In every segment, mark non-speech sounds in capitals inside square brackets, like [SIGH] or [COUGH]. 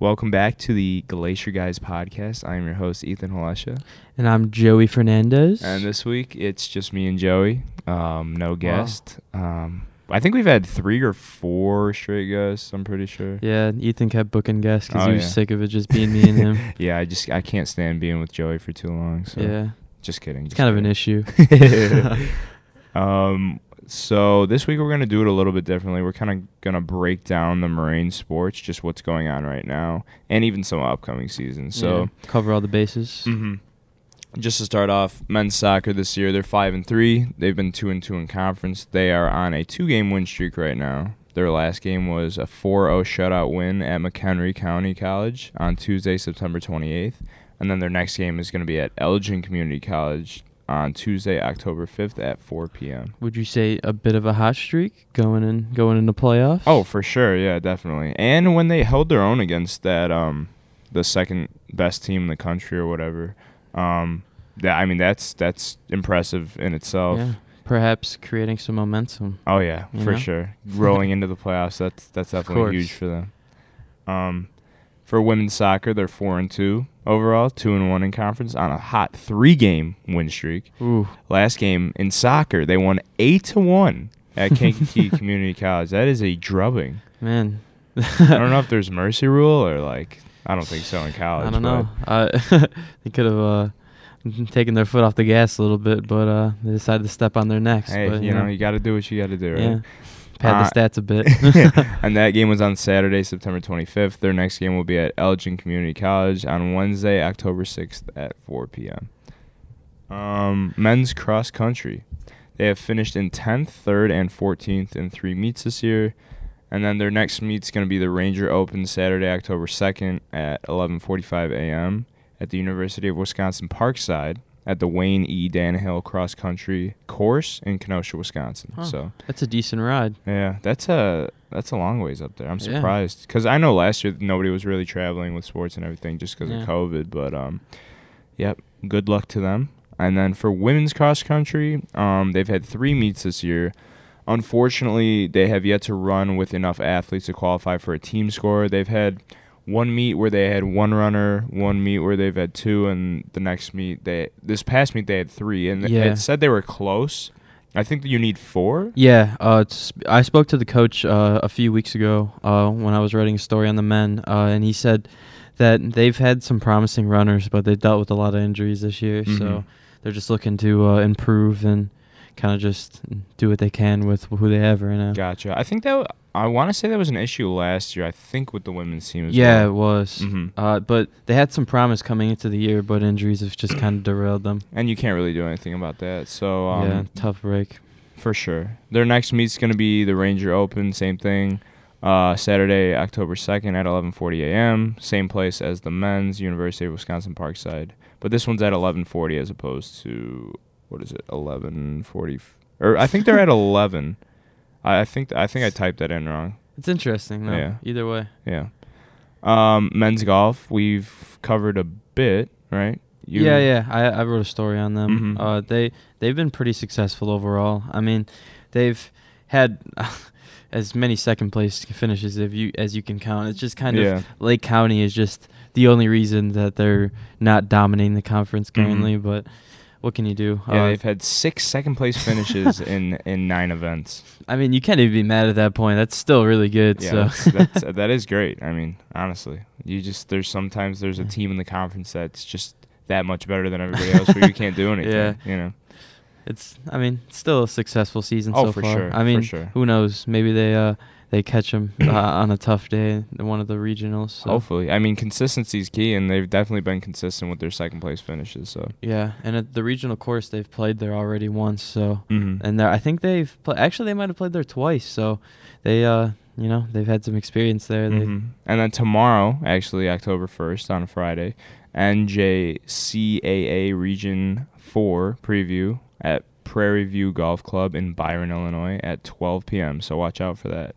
Welcome back to the Glacier Guys podcast. I am your host, Ethan Halesha. And I'm Joey Fernandez. And this week, it's just me and Joey. Um, no guest. Um, I think we've had three or four straight guests, I'm pretty sure. yeah, Ethan kept booking guests because Oh, he was yeah. sick of it just [LAUGHS] being me and him. [LAUGHS] yeah, I just I can't stand being with Joey for too long. So yeah, just kidding. it's just kind of an issue. [LAUGHS] um, so this week we're gonna do it a little bit differently. We're kind of gonna break down the marine sports, just what's going on right now, and even some upcoming seasons. So. Yeah, cover all the bases. hmm Just to start off, men's soccer this year they're five and three. They've been two and two in conference. They are on a two-game win streak right now. Their last game was a 4-0 shutout win at McHenry County College on Tuesday, September 28th, and then their next game is going to be at Elgin Community College on Tuesday, October 5th at 4 p.m. Would you say a bit of a hot streak going in going into the playoffs? Oh, for sure, yeah, definitely. And when they held their own against that, um, the second best team in the country or whatever, um, that I mean that's that's impressive in itself. yeah. Perhaps creating some momentum. Oh yeah, for know? sure. Rolling [LAUGHS] into the playoffs, that's that's definitely huge for them. Um, for women's soccer, they're four and two overall, two and one in conference on a hot three-game win streak. Ooh, Last game in soccer, they won eight to one at [LAUGHS] Kankakee Community College. That is a drubbing. man. I don't [LAUGHS] know if there's mercy rule or like I don't think so in college. I don't know. Uh, [LAUGHS] they could have uh, taken their foot off the gas a little bit, but uh, they decided to step on their necks. Hey, but, you know, you got to do what you got to do, right? yeah, pad the stats a bit. [LAUGHS] and that game was on Saturday, September 25th. Their next game will be at Elgin Community College on Wednesday, October 6th at 4 p.m. Um, men's cross country. They have finished in 10th, 3rd, and 14th in three meets this year. And then their next meet's going to be the Ranger Open Saturday, October 2nd at 11:45 a.m. at the University of Wisconsin Parkside at the Wayne E. Dannehl Cross Country Course in Kenosha, Wisconsin. Huh. So That's a decent ride. yeah, that's a that's a long ways up there. I'm surprised because I know last year nobody was really traveling with sports and everything just because Yeah. of COVID. But um, yep, good luck to them. And then for women's cross country, um, they've had three meets this year. Unfortunately, they have yet to run with enough athletes to qualify for a team score. They've had one meet where they had one runner, one meet where they've had two, and the next meet they this past meet they had three, and Yeah. it said they were close. I think that you need four. Yeah, uh, I spoke to the coach uh, a few weeks ago uh, when I was writing a story on the men, uh, and he said that they've had some promising runners, but they dealt with a lot of injuries this year. Mhm. So they're just looking to uh, improve and kind of just do what they can with who they have right now. Gotcha. I think that I want to say that was an issue last year. I think with the women's team as well Yeah, it well. was. Mhm. Uh, but they had some promise coming into the year, but injuries have just kind of derailed them. And you can't really do anything about that. So um, yeah, tough break. for sure. Their next meet's going to be the Ranger Open. Same thing. Uh, Saturday, October second at 11:40 a.m. Same place as the men's University of Wisconsin Parkside, but this one's at 11:40 as opposed to what is it 11:40 f- or I think they're at [LAUGHS] 11. I, I think I think I typed that in wrong. It's interesting, though. Yeah. Either way. Yeah. Um, men's golf, we've covered a bit, right? You- yeah, yeah. I, I wrote a story on them. Mhm. Uh, they they've been pretty successful overall. I mean, they've had [LAUGHS] as many second place finishes as you as you can count. It's just kind Yeah. of Lake County is just the only reason that they're not dominating the conference Mhm. currently. But what can you do? Yeah, Uh, they've had six second place finishes [LAUGHS] in in nine events. I mean, you can't even be mad at that point. That's still really good. Yeah, so that's, that's, [LAUGHS] that is great. I mean, honestly, you just there's sometimes there's a team in the conference that's just that much better than everybody else, where you can't do [LAUGHS] anything. Yeah. you know. it's I mean, still a successful season Oh, so for far. sure, I for mean, sure. who knows? Maybe they uh they catch them [COUGHS] uh, on a tough day in one of the regionals. So. Hopefully, I mean, consistency is key, and they've definitely been consistent with their second place finishes. So, Yeah, and at the regional course, they've played there already once. So, Mhm. and I think they've pla actually they might have played there twice. So, they uh, you know, they've had some experience there. Mhm. And then tomorrow, actually October 1st on a Friday, NJCAA Region 4 preview at Prairie View Golf Club in Byron, Illinois at 12 p.m. So watch out for that.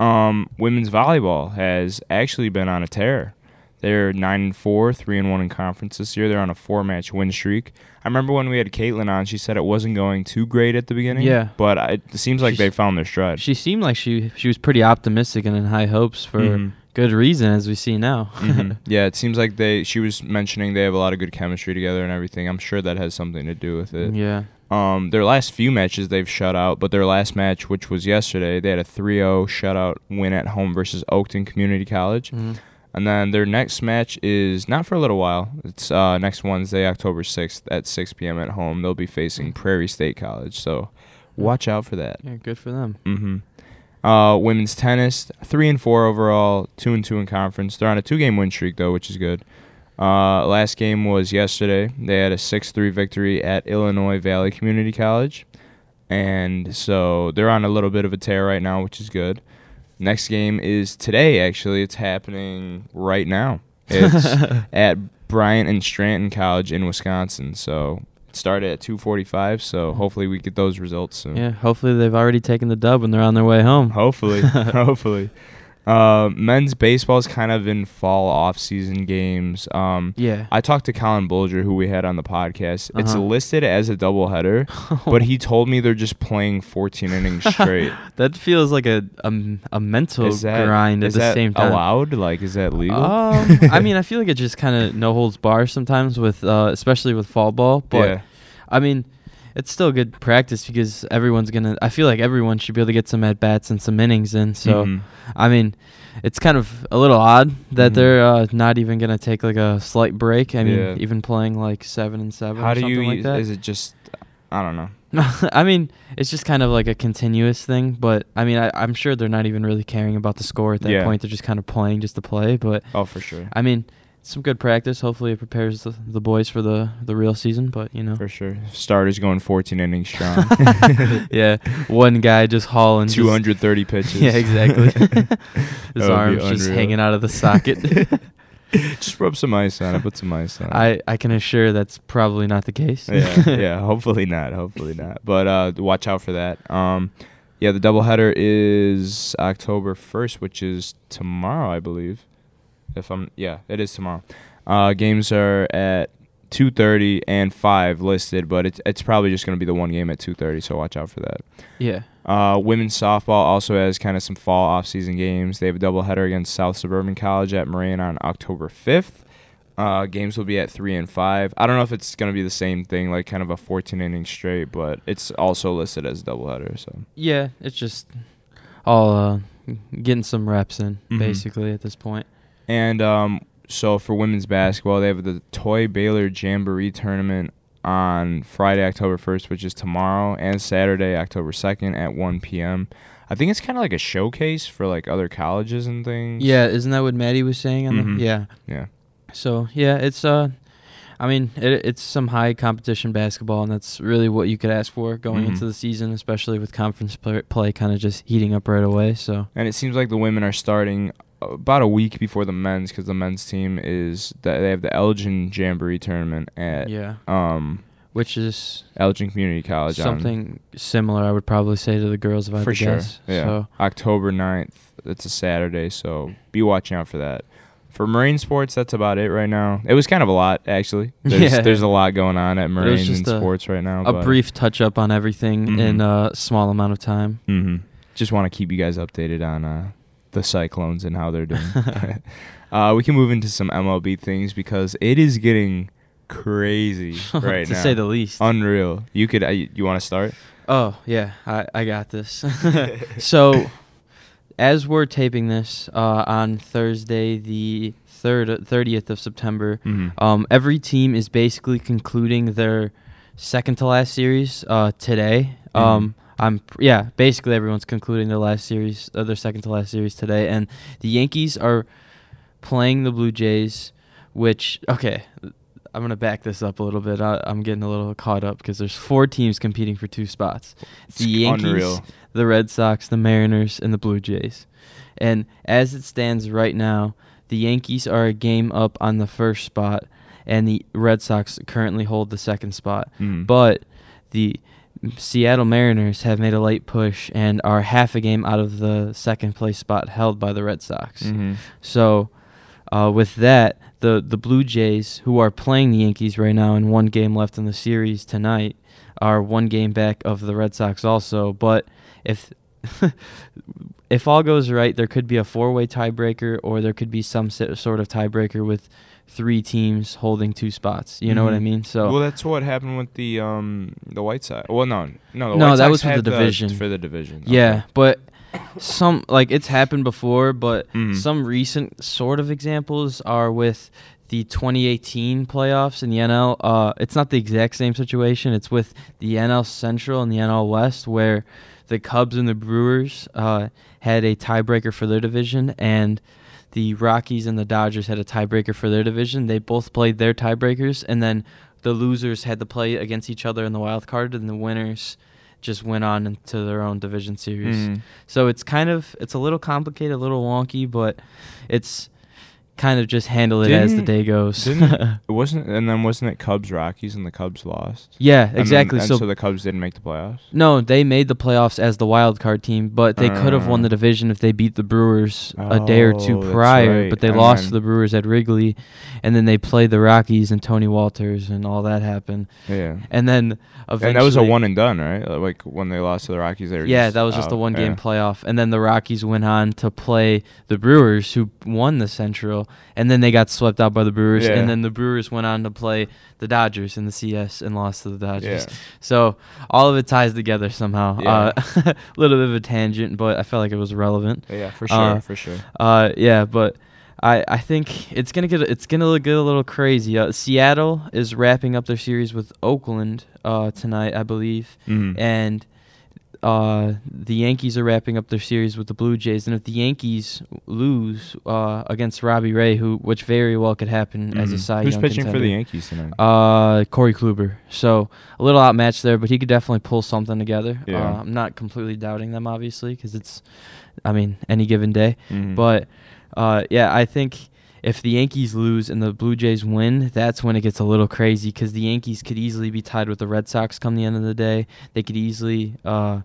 Um, women's volleyball has actually been on a tear. They're nine and four, three and one in conference this year. They're on a four-match win streak. I remember when we had Caitlin on, she said it wasn't going too great at the beginning. Yeah. but I, it seems like She's- they found their stride. She seemed like she she was pretty optimistic and in high hopes for Mhm. good reason, as we see now. Mhm. [LAUGHS] Yeah, it seems like they. She was mentioning they have a lot of good chemistry together and everything. I'm sure that has something to do with it. yeah. Um, their last few matches they've shut out, but their last match, which was yesterday, they had a 3-0 shutout win at home versus Oakton Community College. Mhm. And then their next match is not for a little while. It's uh, next Wednesday, October 6th at 6 p.m. at home. They'll be facing Prairie State College, so watch out for that. Yeah, good for them. Mm-hmm. Uh, women's tennis, three and four overall, two and two in conference. They're on a two-game win streak though, which is good. Uh, last game was yesterday. They had a six-three victory at Illinois Valley Community College, and so they're on a little bit of a tear right now, which is good. Next game is today. Actually, it's happening right now. It's [LAUGHS] at Bryant and Stratton College in Wisconsin. So it started at 2:45. So hopefully we get those results soon. Yeah, hopefully they've already taken the dub when they're on their way home. Hopefully, [LAUGHS] hopefully. Uh, men's baseball is kind of in fall off-season games. Um, Yeah. I talked to Colin Bulger, who we had on the podcast. It's Uh-huh. listed as a doubleheader, [LAUGHS] but he told me they're just playing 14 innings [LAUGHS] straight. that feels like a a mental that grind at the same time. allowed? Like, is that legal? Um, [LAUGHS] I mean, I feel like it just kind of no holds bar sometimes with, uh, especially with fall ball. But yeah, I mean, it's still good practice because everyone's gonna. I feel like everyone should be able to get some at bats and some innings in. So Mhm. I mean, it's kind of a little odd that Mhm. they're uh, not even gonna take like a slight break. I mean, Yeah. even playing like seven and seven. how do you? like use- that. Is it just? I don't know. [LAUGHS] I mean, it's just kind of like a continuous thing, but I mean, I, I'm sure they're not even really caring about the score at that Yeah. point. They're just kind of playing just to play. But Oh, for sure. I mean, some good practice. Hopefully, it prepares the, the boys for the the real season. But you know, For sure. Starters going 14 innings strong. [LAUGHS] yeah, one guy just hauling just- 230 pitches. Yeah, exactly. [LAUGHS] His arms just hanging out of the socket. [LAUGHS] Just rub some ice on it. Put some ice on it. I I can assure that's probably not the case. yeah, yeah. Hopefully not. Hopefully not. But uh, watch out for that. Um, yeah, the doubleheader is October first, which is tomorrow, I believe. If I'm, yeah, it is tomorrow. Uh, games are at two thirty and five listed, but it's it's probably just gonna be the one game at two thirty. So watch out for that. Yeah. Uh, women's softball also has kind of some fall off-season games. They have a doubleheader against South Suburban College at Moraine on October 5th. Uh, games will be at 3 and 5. I don't know if it's going to be the same thing, like kind of a 14 inning straight, but it's also listed as a doubleheader. So Yeah, it's just all uh, getting some reps in Mhm. basically at this point. And um, so for women's basketball, they have the Toy Baylor Jamboree tournament on Friday, October 1st, which is tomorrow, and Saturday, October 2nd at 1 p.m. I think it's kind of like a showcase for like other colleges and things. Yeah, isn't that what Maddie was saying? On Mhm. the, yeah. Yeah. So yeah, it's uh, I mean, it, it's some high competition basketball, and that's really what you could ask for going Mhm. into the season, especially with conference play, play kind of just heating up right away. So And it seems like the women are starting about a week before the men's because the men's team is that they have the Elgin Jamboree tournament at yeah, um which is Elgin Community College. on- something similar. I would probably say to the girls if I for sure. guess. Yeah, So October 9th. It's a Saturday, so be watching out for that. For marine sports, that's about it right now. It was kind of a lot actually. [LAUGHS] There's, Yeah. there's a lot going on at marine and a- sports right now. a but, brief touch up on everything in Mhm. a small amount of time. hmm Just want to keep you guys updated on uh, the Cyclones and how they're doing. [LAUGHS] uh, we can move into some MLB things because it is getting crazy [LAUGHS] right to now. say the least. Unreal. You could. Uh, you want to start? Oh yeah, I I got this. [LAUGHS] so, as we're taping this uh, on Thursday, the third thirtieth of September, Mm-hmm. um, every team is basically concluding their second to last series uh, today. Mhm. Um, I'm yeah, basically everyone's concluding their last series, uh, their second to last series today, and the Yankees are playing the Blue Jays, which okay. I'm gonna back this up a little bit. I, I'm getting a little caught up because there's four teams competing for two spots: the Yankees, Unreal. the Red Sox, the Mariners, and the Blue Jays. And as it stands right now, the Yankees are a game up on the first spot, and the Red Sox currently hold the second spot. Mhm. But the Seattle Mariners have made a late push and are half a game out of the second place spot held by the Red Sox. Mhm. So, uh, with that, the the Blue Jays, who are playing the Yankees right now, and one game left in the series tonight, are one game back of the Red Sox also. But if [LAUGHS] if all goes right, there could be a four-way tiebreaker, or there could be some sort of tiebreaker with three teams holding two spots. You know what I Mhm. mean? So well, that's what happened with the um the White Sox. Well, no, no, the No, White that Sox was for the division. for the division. yeah, but some like it's happened before, but Mhm. some recent sort of examples are with the 2018 playoffs in the NL. Uh, it's not the exact same situation. It's with the NL Central and the NL West, where the Cubs and the Brewers uh, had a tiebreaker for their division, and the Rockies and the Dodgers had a tiebreaker for their division. They both played their tiebreakers, and then the losers had to play against each other in the wild card, and the winners just went on into their own division series. Mhm. So it's kind of it's a little complicated, a little wonky, but it's kind of just handle it as the Didn't- day goes. didn't It [LAUGHS] wasn't, and then wasn't it Cubs Rockies and the Cubs lost? yeah, And then- exactly. and so, the Cubs didn't make the playoffs. no, they made the playoffs as the wild card team, but they could have won Uh. the division if they beat the Brewers a day or two Oh, that's prior. right. But they And lost then- to the Brewers at Wrigley, and then they played the Rockies and Tony Wolters and all that happened. Yeah. And then eventually, And that was a one and done, right? Like when they lost to the Rockies, they were Yeah, that was just a out. one game Yeah. playoff. And then the Rockies went on to play the Brewers, who won the Central. And then they got swept out by the Brewers. Yeah. And then the Brewers went on to play the Dodgers in the CS and lost to the Dodgers. Yeah. So all of it ties together somehow. Yeah. Uh, a [LAUGHS] little bit of a tangent, but I felt like it was relevant. Yeah, for sure, Uh, for sure. Uh, yeah, but I, I think it's gonna get it's gonna get a little crazy. Uh, Seattle is wrapping up their series with Oakland uh, tonight, I believe Mhm. and uh, the Yankees are wrapping up their series with the Blue Jays. And if the Yankees lose uh, against Robbie Ray, who which very well could happen as a side, Who's Young pitching for the Yankees tonight? Uh, Corey Kluber. So a little outmatched there, but he could definitely pull something together. Yeah. Uh, I'm not completely doubting them, obviously, because it's, I mean, any given day. Mhm. But uh, yeah, I think if the Yankees lose and the Blue Jays win, that's when it gets a little crazy because the Yankees could easily be tied with the Red Sox come the end of the day. They could easily, uh,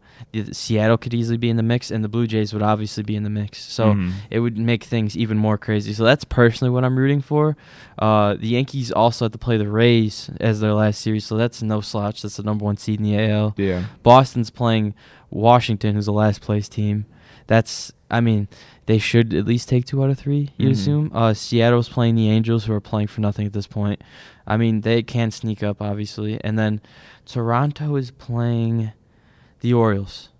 Seattle could easily be in the mix, and the Blue Jays would obviously be in the mix. So Mhm. it would make things even more crazy. So that's personally what I'm rooting for. Uh, the Yankees also have to play the Rays as their last series, so that's no slouch. That's the number one seed in the AL. yeah, Boston's playing Washington, who's the last place team. That's, I mean, they should at least take two out of three. You'd Mhm. assume. Uh, Seattle's playing the Angels, who are playing for nothing at this point. I mean, they can sneak up, obviously, and then Toronto is playing the Orioles. [LAUGHS]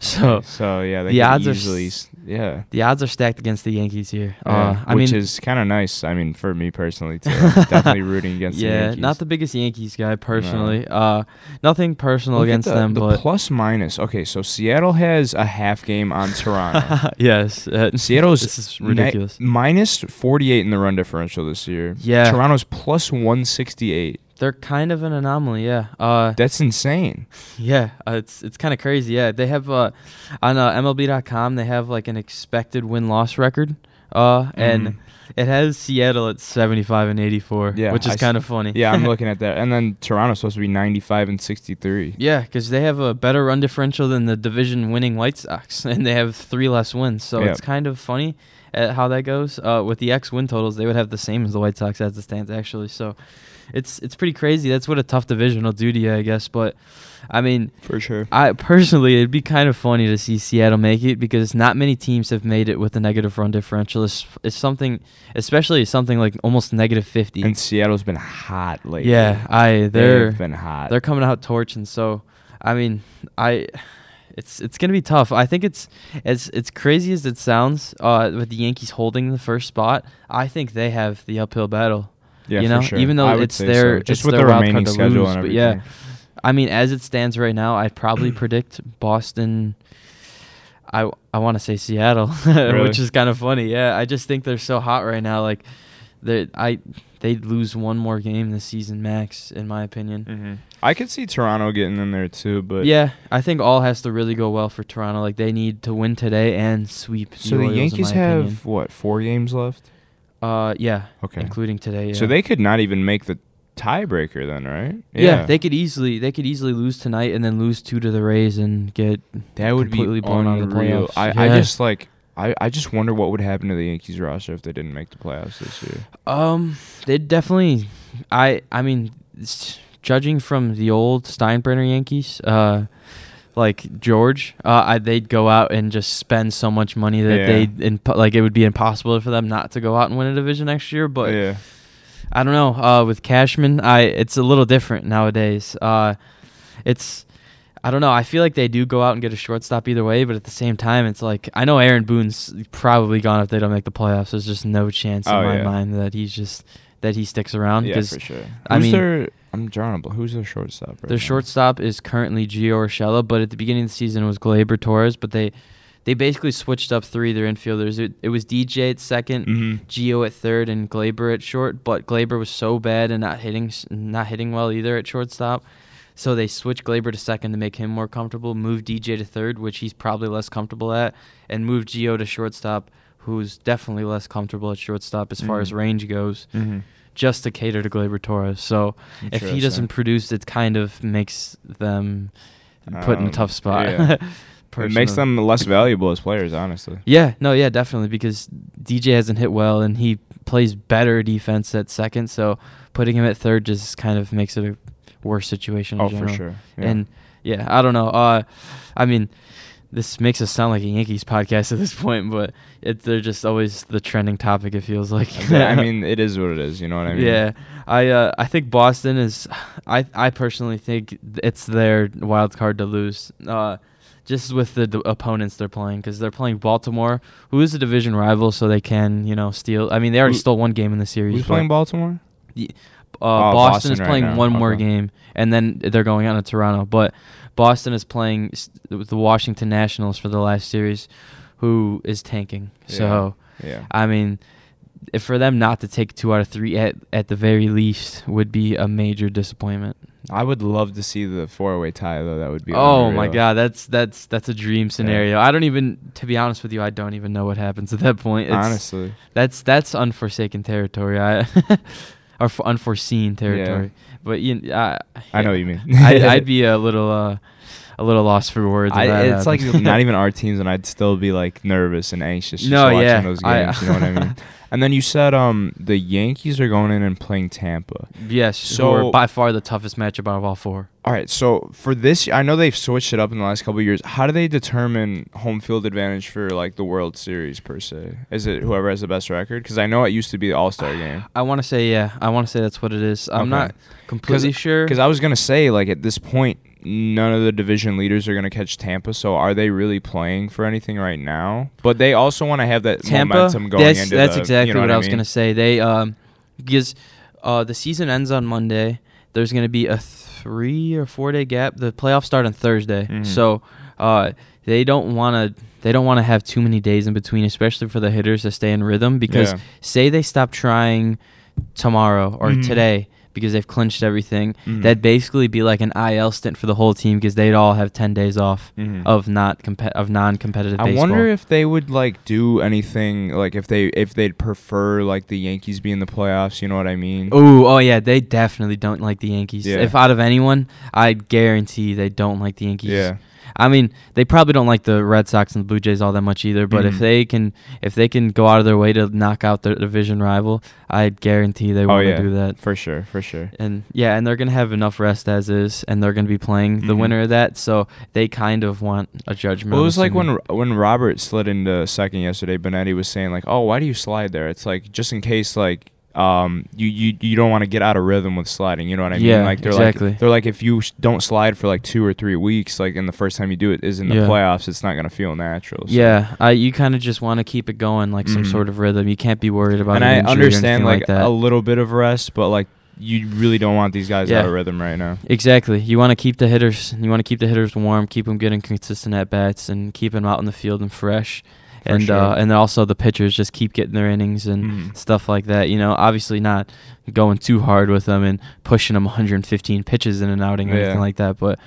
So so yeah, they the odds are easily, s- yeah. the odds are stacked against the Yankees here. Yeah, Uh, I which mean, is kind of nice. I mean, for me personally too, [LAUGHS] I'm definitely rooting against the yeah, Yankees. not the biggest Yankees guy personally. Uh, nothing personal Look against the, them, the but plus minus. Okay, so Seattle has a half game on [LAUGHS] Toronto. yes, uh, Seattle's this is ridiculous. minus 48 in the run differential this year. Yeah. Toronto's plus 168. They're kind of an anomaly, yeah. Uh, That's insane. yeah, uh, it's it's kind of crazy. Yeah, they have uh, on uh, MLB.com they have like an expected win loss record, uh, and Mhm. it has Seattle at seventy five and eighty four, Yeah, which is kind of funny. Yeah, I'm [LAUGHS] looking at that. And then Toronto's supposed to be 95 and 63. Yeah, because they have a better run differential than the division winning White Sox, [LAUGHS] and they have three less wins. So Yeah. it's kind of funny at how that goes. Uh, with the X win totals, they would have the same as the White Sox as it stands, actually. So it's it's pretty crazy. That's what a tough division will do to you, I guess. But I mean, For sure. I personally, it'd be kind of funny to see Seattle make it because not many teams have made it with a negative run differential. It's, it's something, especially something like almost negative fifty. And Seattle's been hot lately. yeah, I they're They've been hot. they're coming out torching. So, I mean, I it's it's gonna be tough. I think it's as it's crazy as it sounds. Uh, with the Yankees holding the first spot, I think they have the uphill battle. Yeah, you for know, sure. even though it's their- so. just it's with their the remaining schedule lose, and but yeah. I mean, as it stands right now, I'd probably [CLEARS THROAT] predict Boston. I I want to say Seattle, [LAUGHS] Really? which is kind of funny. Yeah, I just think they're so hot right now. Like, they I they'd lose one more game this season max, in my opinion. Mhm. I could see Toronto getting in there too, but yeah, I think all has to really go well for Toronto. Like they need to win today and sweep. So the Yankees have opinion. what four games left? Uh, yeah, Okay. including today. Yeah. So they could not even make the tiebreaker then, right? Yeah. they could easily they could easily lose tonight and then lose two to the Rays and get that would completely be blown out of the playoffs. I, I just like I, I just wonder what would happen to the Yankees roster if they didn't make the playoffs this year. Um, they definitely. I I mean, judging from the old Steinbrenner Yankees, uh, like George, uh, I, they'd go out and just spend so much money that Yeah. they imp- like it would be impossible for them not to go out and win a division next year. But yeah. I don't know. Uh, with Cashman, I it's a little different nowadays. Uh, it's I don't know. I feel like they do go out and get a shortstop either way, but at the same time, it's like I know Aaron Boone's probably gone if they don't make the playoffs. There's just no chance in Oh, my yeah. mind that he's just that he sticks around Yeah, for sure. I Who's mean- their? I'm drawing a bl- Who's their shortstop? Right their now? shortstop is currently Gio Urshela, but at the beginning of the season it was Gleyber Torres. But they they basically switched up three of their infielders. It, it was DJ at 2nd Mhm. Gio at third, and Gleyber at short. But Gleyber was so bad and not hitting not hitting well either at shortstop. So they switched Gleyber to second to make him more comfortable. Moved DJ to third, which he's probably less comfortable at, and moved Gio to shortstop, who's definitely less comfortable at shortstop as far as range goes, Mhm. Just to cater to Gleyber Torres. So if he doesn't produce, it kind of makes them put in a Um, tough spot. yeah. [LAUGHS] It makes them less valuable as players, honestly. Yeah, no, yeah, definitely because DJ hasn't hit well and he plays better defense at second, so putting him at third just kind of makes it a worse situation. In Oh, for sure. Yeah. And yeah, I don't know. Uh, I mean, this makes us sound like a Yankees podcast at this point, but it, they're just always the trending topic. It feels like. I mean, [LAUGHS] it is what it is. You know what I mean? Yeah, I uh, I think Boston is. [SIGHS] I I personally think it's their wild card to lose. Uh, just with the d- opponents they're playing, because they're playing Baltimore, who is a division rival, so they can you know steal. I mean, they already Who- stole one game in the series. Who's playing Baltimore? Uh, Oh, Boston, Boston is playing now. one more game, and then they're going on to Toronto. But Boston is playing the Washington Nationals for the last series, who is tanking. So. Yeah. I mean, if for them not to take two out of three at at the very least would be a major disappointment. I would love to see the four-way tie though. That would be. Oh my god, that's that's that's a dream scenario. I don't even to be honest with you, I don't even know what happens at that point. It's, Honestly, that's that's unforsaken territory. I [LAUGHS] or f- unforeseen territory. But you, I, I know yeah. what you [LAUGHS] mean. I'd, [LAUGHS] I'd be a little uh, a little lost for words. I, it's like [LAUGHS] not even our teams, and I'd still be like nervous and anxious just No, watching yeah, those I- you know what I mean? And then you said um the Yankees are going in and playing Tampa. yes. So by far the toughest matchup out of all four. All right, so for this, I know they've switched it up in the last couple of years. How do they determine home field advantage for like the World Series per se? Is it whoever has the best record? Because I know it used to be the All Star [SIGHS] game. I want to say yeah. I want to say that's what it is. I'm Okay. not completely sure. Because I was gonna say like at this point, none of the division leaders are gonna catch Tampa. So are they really playing for anything right now? But they also want to have that Tampa. momentum going That's into that's the- exactly you know what, what I was gonna say. They um because uh the season ends on Monday. There's gonna be a three or four day gap. The playoffs start on Thursday, Mhm. so uh they don't want to they don't want to have too many days in between, especially for the hitters to stay in rhythm. Because Yeah. say they stop trying tomorrow or Mhm. today because they've clinched everything, Mhm. that'd basically be like an IL stint for the whole team because they'd all have ten days off Mhm. of not compe- of non-competitive I baseball. wonder if they would like do anything like if they if they'd prefer like the Yankees be in the playoffs. You know what I mean? Oh, oh yeah, they definitely don't like the Yankees. Yeah. If out of anyone, I guarantee they don't like the Yankees. Yeah. I mean, they probably don't like the Red Sox and the Blue Jays all that much either. But if Mhm. they can, if they can go out of their way to knock out their division rival, I guarantee they Oh want to yeah. do that. For sure. For sure. And yeah, and they're gonna have enough rest as is, and they're gonna be playing the Mhm. winner of that. So they kind of want a judgment. Well, it was like when when Robert slid into second yesterday. Benetti was saying like, "Oh, why do you slide there?" It's like just in case like um you you, you don't want to get out of rhythm with sliding. You know what I mean? Yeah, like they're exactly. like they're like if you sh- don't slide for like two or three weeks, like in the first time you do it is in the Yeah. playoffs, it's not gonna feel natural. so- Yeah, I, you kind of just want to keep it going, like some Mhm. sort of rhythm. You can't be worried about. and an I understand like, like, that. a little bit of rest, but like you really don't want these guys Yeah. out of rhythm right now. Exactly. You want to keep the hitters. You want to keep the hitters warm, keep them getting consistent at bats, and keep them out in the field and fresh. And sure. uh, and then also the pitchers just keep getting their innings and Mhm. stuff like that. You know, obviously not going too hard with them and pushing them 115 pitches in an outing or Yeah. anything like that, but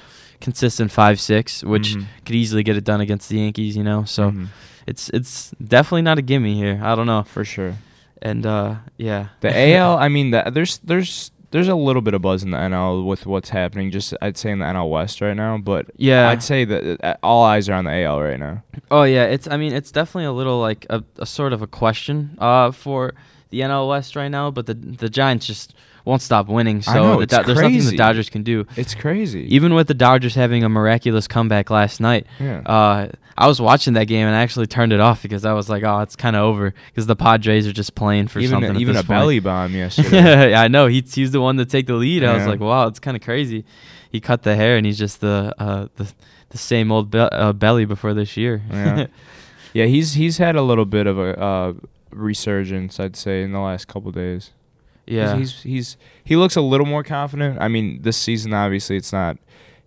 consistent five six, which Mhm. could easily get it done against the Yankees. You know, so Mhm. it's it's definitely not a gimme here. I don't know. for sure. And uh, yeah, The [LAUGHS] AL, I mean, the, there's there's there's a little bit of buzz in the NL with what's happening. Just I'd say in the NL West right now, but yeah. I'd say that uh, all eyes are on the AL right now. Oh yeah, it's I mean it's definitely a little like a, a sort of a question uh for the NL West right now, but the the Giants just won't stop winning. So know, the Do- there's nothing the. Dodgers can do. It's crazy. Even with the Dodgers having a miraculous comeback last night, yeah. uh, I was watching that game and I actually turned it off because I was like, oh, it's kind of over because the Padres are just playing for even something. at even a point. Belli bomb [LAUGHS] yesterday. yeah, I know. He, he's the one to take the lead. I was like, wow, it's kind of crazy. He cut the hair and he's just the uh, the the same old be- uh, Belli before this year. Yeah. [LAUGHS] yeah, he's he's had a little bit of a uh, resurgence, I'd say, in the last couple days. Yeah. he's, he's he's he looks a little more confident. I mean, this season obviously it's not.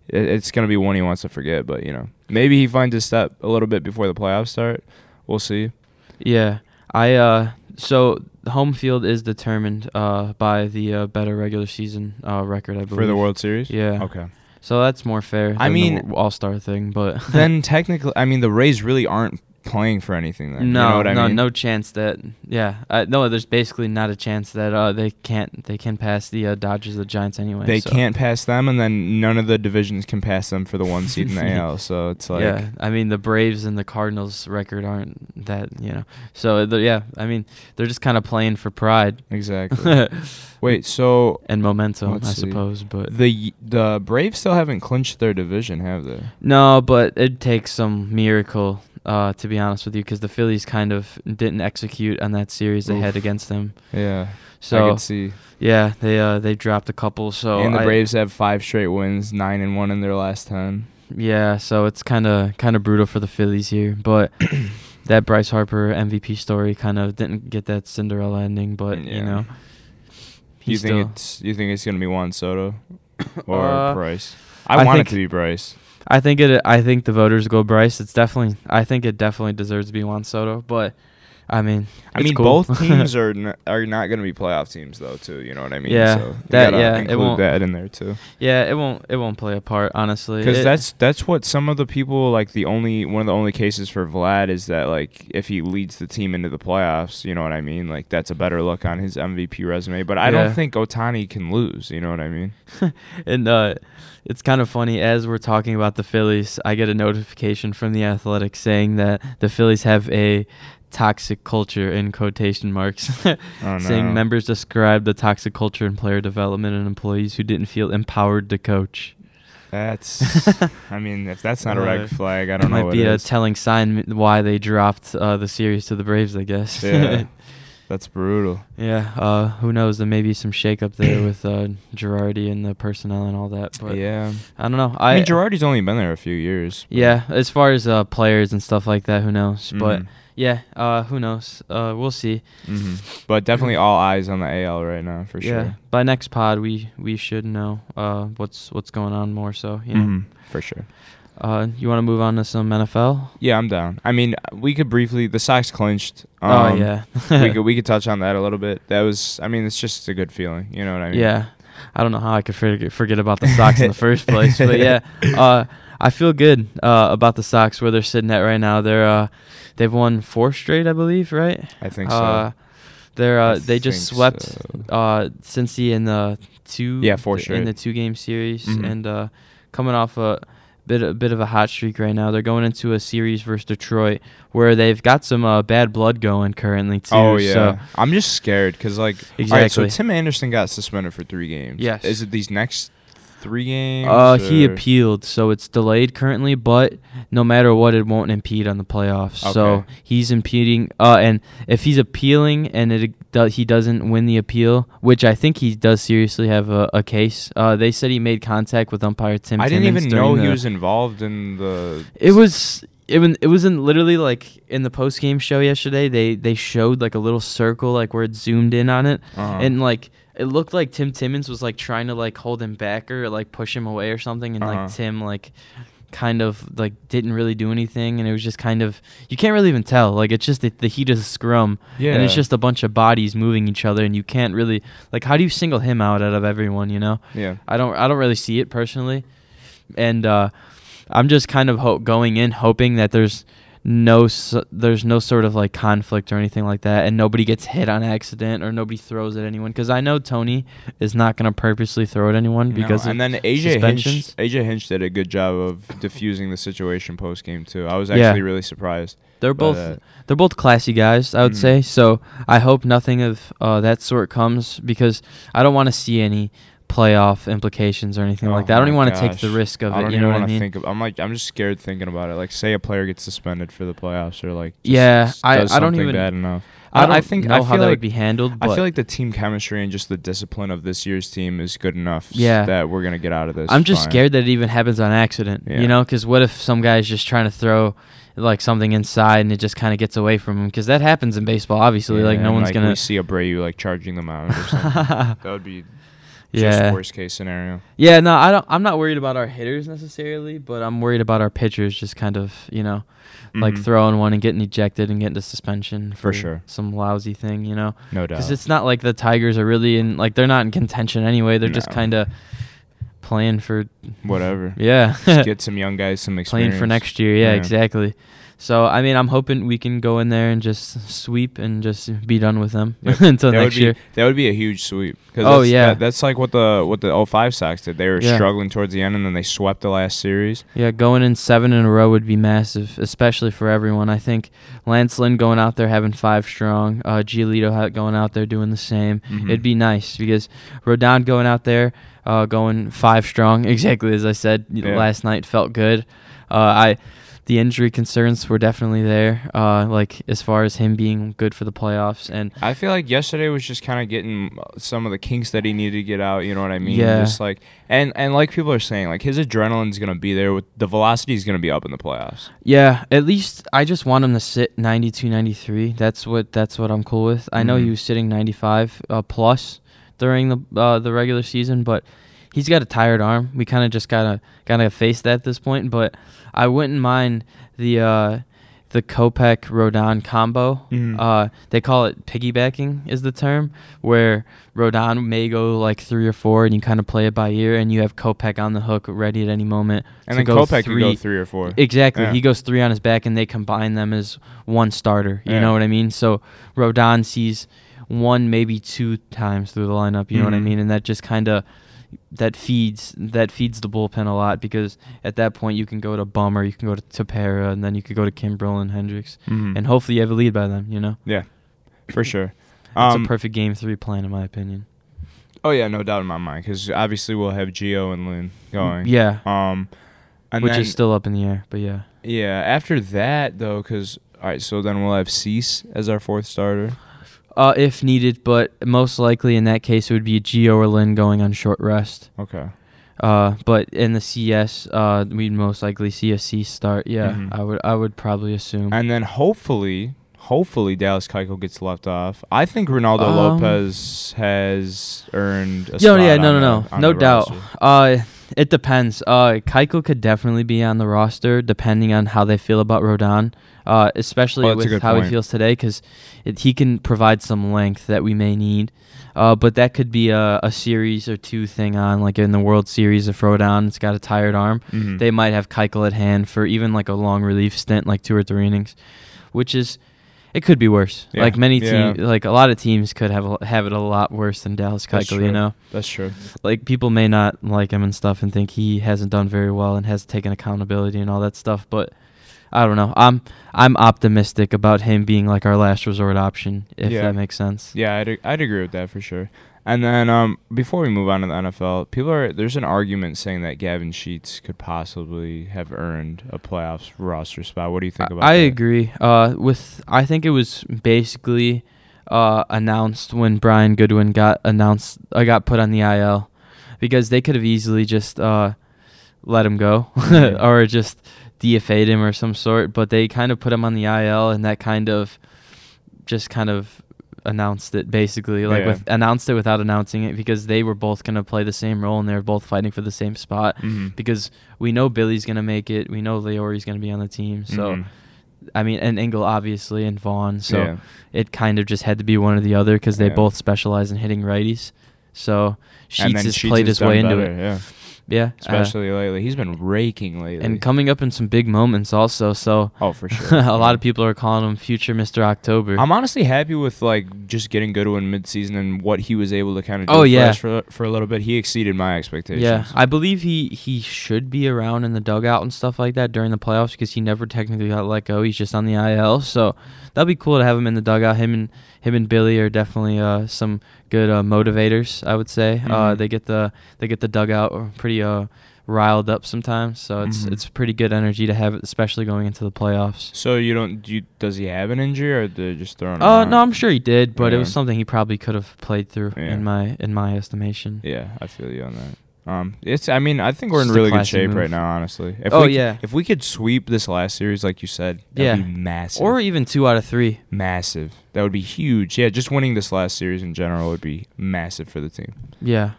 It's gonna be one he wants to forget, but you know, maybe he finds his step a little bit before the playoffs start. We'll see. Yeah, I uh so the home field is determined uh by the uh, better regular season uh record I believe For the World Series. Yeah. Okay. So that's more fair. I mean- All Star thing, but then [LAUGHS] technically, I mean, the Rays really aren't playing for anything. Then no, you know what I no, mean? no chance that yeah, uh, no. There's basically not a chance that uh they can't they can pass the uh, Dodgers, the Giants anyway. They so. can't pass them, and then none of the divisions can pass them for the one seed in the [LAUGHS] AL. So it's like, yeah, I mean the Braves and the Cardinals record aren't that you know. So yeah, I mean they're just kind of playing for pride exactly. [LAUGHS] Wait, so and momentum, I see. suppose. But the the Braves still haven't clinched their division, have they? No, but it takes some miracle, uh, to be honest with you, because the Phillies kind of didn't execute on that series they had against them. Yeah, I So can see. yeah, they uh they dropped a couple. So and the I- Braves have five straight wins, nine and one in their last ten. yeah, so it's kind of kind of brutal for the Phillies here, but. [COUGHS] That Bryce Harper MVP story kind of didn't get that Cinderella ending, but Yeah. you know, You think it's you think it's gonna be Juan Soto [COUGHS] or Uh, Bryce? I, I want it to be Bryce. I think it. I think the voters go Bryce. It's definitely. I think it definitely deserves to be Juan Soto, but I mean, I mean, cool. both [LAUGHS] teams are n- are not going to be playoff teams though, too. You know what I mean? Yeah, so that- yeah, it won't- that in there too. yeah, it won't. It won't play a part, honestly. Because that's that's what some of the people like. The only one of the only cases for Vlad is that like if he leads the team into the playoffs, you know what I mean. Like that's a better look on his MVP resume. But I Yeah. don't think Ohtani can lose. You know what I mean? [LAUGHS] and uh, it's kind of funny as we're talking about the Phillies. I get a notification from the Athletic saying that the Phillies have a toxic culture in quotation marks, [LAUGHS] Oh, no. saying members describe the toxic culture in player development and employees who didn't feel empowered to coach. That's. [LAUGHS] I mean, if that's not a Uh, red flag, I don't know might be a is. telling sign why they dropped uh, the series to the Braves, I guess. yeah, [LAUGHS] that's brutal. yeah. Uh, who knows? There may be some shakeup there with uh, Girardi and the personnel and all that. But yeah, I don't know. I, I, mean, Girardi's only been there a few years. Yeah, as far as uh, players and stuff like that, who knows? But Mhm. Yeah, uh, who knows? Uh, we'll see. hmm But definitely all eyes on the AL right now for yeah, sure. by next pod we we should know uh, what's what's going on more. So you know, Mhm, For sure. uh, you want to move on to some NFL? Yeah, I'm down. I mean, we could briefly. The Sox clinched. oh Um, yeah, we could we could touch on that a little bit. That was. I mean, it's just a good feeling. You know what I mean? yeah. I don't know how I could forget, forget about the Sox in the first place, but yeah, [LAUGHS] uh, I feel good uh, about the Sox where they're sitting at right now. They're uh, they've won four straight, I believe, right? I think so. Uh, they're uh, they just swept so. uh Cincy in the two Yeah, four straight. in the two game series Mhm. and uh coming off a bit a bit of a hot streak right now. They're going into a series versus Detroit where they've got some uh, bad blood going currently too. Oh yeah, So I'm just scared because like, all right, Exactly. so Tim Anderson got suspended for three games. Yes. Is it these next three games? uh he or- appealed, so it's delayed currently, but no matter what it won't impede on the playoffs. So he's impeding uh and if he's appealing and it do, he doesn't win the appeal, which I think he does seriously have a, a case. Uh they said he made contact with umpire Tim I didn't Timmons even know during he was involved in the. It was it was it was in literally like in the post game show yesterday. They they showed like a little circle like where it zoomed in on it, Uh-huh. and like it looked like Tim Timmons was like trying to like hold him back or like push him away or something, and Uh-huh. like Tim like kind of like didn't really do anything, and it was just kind of you can't really even tell. Like it's just the, the heat of the scrum, yeah, and it's just a bunch of bodies moving each other, and you can't really like how do you single him out out of everyone? You know. yeah. I don't I don't really see it personally, and uh, I'm just kind of ho- going in hoping that there's no there's no sort of like conflict or anything like that and nobody gets hit on accident or nobody throws at anyone because i know tony is not going to purposely throw at anyone No, because and then AJ Hinch. AJ Hinch did a good job of diffusing the situation post game too. I was Yeah. actually really surprised. they're both that. they're both classy guys i would Mhm. say so i hope nothing of uh, that sort comes because i don't want to see any playoff implications or anything like Oh that i don't oh even want to take the risk of I it you know what i mean think of, I'm like I'm just scared thinking about it. Like say a player gets suspended for the playoffs or like just Yeah, I- I don't even- bad enough. i don't I think know I how feel that like would be handled but I feel like the team chemistry and just the discipline of this year's team is good enough Yeah. that we're gonna get out of this. I'm just fine. scared that it even happens on accident. Yeah. You know, because what if some guy's just trying to throw like something inside and it just kind of gets away from him? Because that happens in baseball, obviously. Yeah, like no one's like, gonna. See Abreu like charging them out or something. [LAUGHS] that would be yeah, worst case scenario. yeah. No, I don't. I'm not worried about our hitters necessarily, but I'm worried about our pitchers. Just kind of, you know, like Mhm. throwing one and getting ejected and getting to suspension For sure. Some lousy thing, you know. no doubt. Because it's not like the Tigers are really in. Like they're not in contention anyway. They're just kind of playing for. Whatever. [LAUGHS] Yeah. Just get some young guys some experience. playing for next year. Yeah, Yeah. exactly. So I mean, I'm hoping we can go in there and just sweep and just be done with them Yep. [LAUGHS] until that next would be, year. That would be a huge sweep. 'Cause Oh, that's, yeah. that- that's like what the what the 05 Sox did. They were Yeah. struggling towards the end, and then they swept the last series. Yeah, going in seven in a row would be massive, especially for everyone. I think Lance Lynn going out there having five strong, uh, Giolito going out there doing the same. Mhm. It'd be nice because Rodon going out there, uh, going five strong, [LAUGHS] exactly as I said Yeah. last night, felt good. Uh, I, the injury concerns were definitely there. Uh, like as far as him being good for the playoffs, and I feel like yesterday was just kind of getting uh, some of the kinks that he needed to get out. You know what I mean? Yeah. Just like and and like people are saying, like his adrenaline's gonna be there. With the velocity is gonna be up in the playoffs. Yeah, at least I just want him to sit 92, 93. That's what that's what I'm cool with. I know Mhm. he was sitting 95 uh, plus during the uh, the regular season, but he's got a tired arm. We kind of just gotta gotta face that at this point. But I wouldn't mind the uh, the Kopech Rodon combo. Mhm. Uh, they call it piggybacking is the term, where Rodon may go like three or four, and you kind of play it by ear, and you have Kopech on the hook, ready at any moment. And then go Kopech could go three or four. Exactly. Yeah. He goes three on his back, and they combine them as one starter. You Yeah. know what I mean? So Rodon sees one, maybe two times through the lineup. You know what I Mhm. mean? And that just kind of that feeds that feeds the bullpen a lot because at that point you can go to Bummer, you can go to Tepera, and then you could go to Kimbrel and Hendriks, Mhm. and hopefully you have a lead by then. You know, yeah, for sure. [LAUGHS] it's Um, a perfect game three plan in my opinion. oh yeah, no doubt in my mind. Because obviously we'll have Gio and Lynn going. Yeah, Um, and which then, is still up in the air, but yeah. yeah. After that though, because all right, so then we'll have Cease as our fourth starter. Uh, if needed, but most likely in that case it would be Gio or Lynn going on short rest. Okay. Uh, but in the CS, uh, we'd most likely see a Cease start. Yeah, Mhm. I would. I would probably assume. And then hopefully, hopefully Dallas Keuchel gets left off. I think Reynaldo Um, Lopez has earned a yeah, no, no, no, no doubt. roster. Uh, it depends. Uh, Keuchel could definitely be on the roster depending on how they feel about Rodon. Uh, especially a with how point. he feels today, because he can provide some length that we may need. Uh, but that could be a, a series or two thing on, like in the World Series if Rodon it's got a tired arm. Mhm. they might have Keuchel at hand for even like a long relief stint, like two or three innings, which is it could be worse. Yeah, Like many yeah. teams, like a lot of teams could have a- have it a lot worse than Dallas Keuchel. You know, That's true. like people may not like him and stuff and think he hasn't done very well and has taken accountability and all that stuff, but. I don't know. I'm I'm optimistic about him being like our last resort option, if Yeah. that makes sense. Yeah, I'd, I'd agree with that for sure. And then um, before we move on to the NFL, people are there's an argument saying that Gavin Sheets could possibly have earned a playoffs roster spot. What do you think about that? I that? agree. Uh, with I think it was basically uh, announced when Brian Goodwin got announced. I got put on the IL because they could have easily just uh, let him go [LAUGHS] Mhm. or just DFA'd him or some sort. But they kind of put him on the IL, and that kind of just kind of announced it basically like Yeah. with announced it without announcing it because they were both going to play the same role and they were both fighting for the same spot Mhm. because we know Billy's going to make it we know Leury's going to be on the team so Mhm. I mean, and Engel obviously and Vaughn. So Yeah. it kind of just had to be one or the other because they Yeah. both specialize in hitting righties. So Sheets has Sheets played his way done into better, it. Yeah. Yeah, uh, especially lately. He's been raking lately. and coming up in some big moments also. So oh, for [LAUGHS] sure. a lot of people are calling him future Mr. October. I'm honestly happy with like just getting good Goodwin midseason and what he was able to kind of do Oh, yeah. for for a little bit. He exceeded my expectations. Yeah, I believe he he should be around in the dugout and stuff like that during the playoffs because he never technically got let go. He's just on the IL, so that'd be cool to have him in the dugout. Him and him and Billy are definitely uh, some good uh, motivators. I would say uh, Mhm. they get the they get the dugout pretty uh, riled up sometimes. So it's Mhm. it's pretty good energy to have, especially going into the playoffs. So you don't do you, does he have an injury or they're just throwing Uh, no, I'm sure he did, but it was something he probably could have played through Yeah. in my in my estimation. Yeah, I feel you on that. Um, it's. I mean, I think we're in Just a really good classy shape move. right now. Honestly, if Oh, we, c- yeah. If we could sweep this last series, like you said, that'd Yeah. be massive. Or even two out of three. massive. That would be huge. Yeah, just winning this last series in general would be massive for the team. Yeah.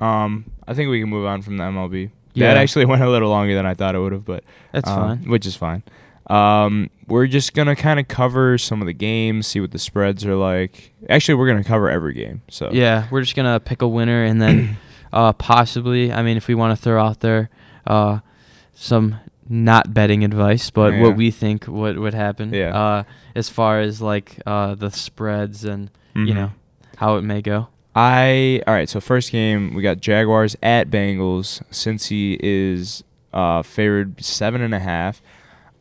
Um, I think we can move on from the MLB. Yeah. That actually [LAUGHS] went a little longer than I thought it would have, but That's um, fine. Which is fine. Um, we're just gonna kind of cover some of the games, see what the spreads are like. Actually, we're gonna cover every game. So Yeah, we're just gonna pick a winner and then [CLEARS THROAT] uh, possibly, I mean, if we want to throw out there uh, some not betting advice, but Yeah. what we think would would happen. Yeah. Uh, as far as like uh, the spreads and you Mhm. know how it may go. I all right. So first game we got Jaguars at Bengals. Since he is uh, favored seven and a half,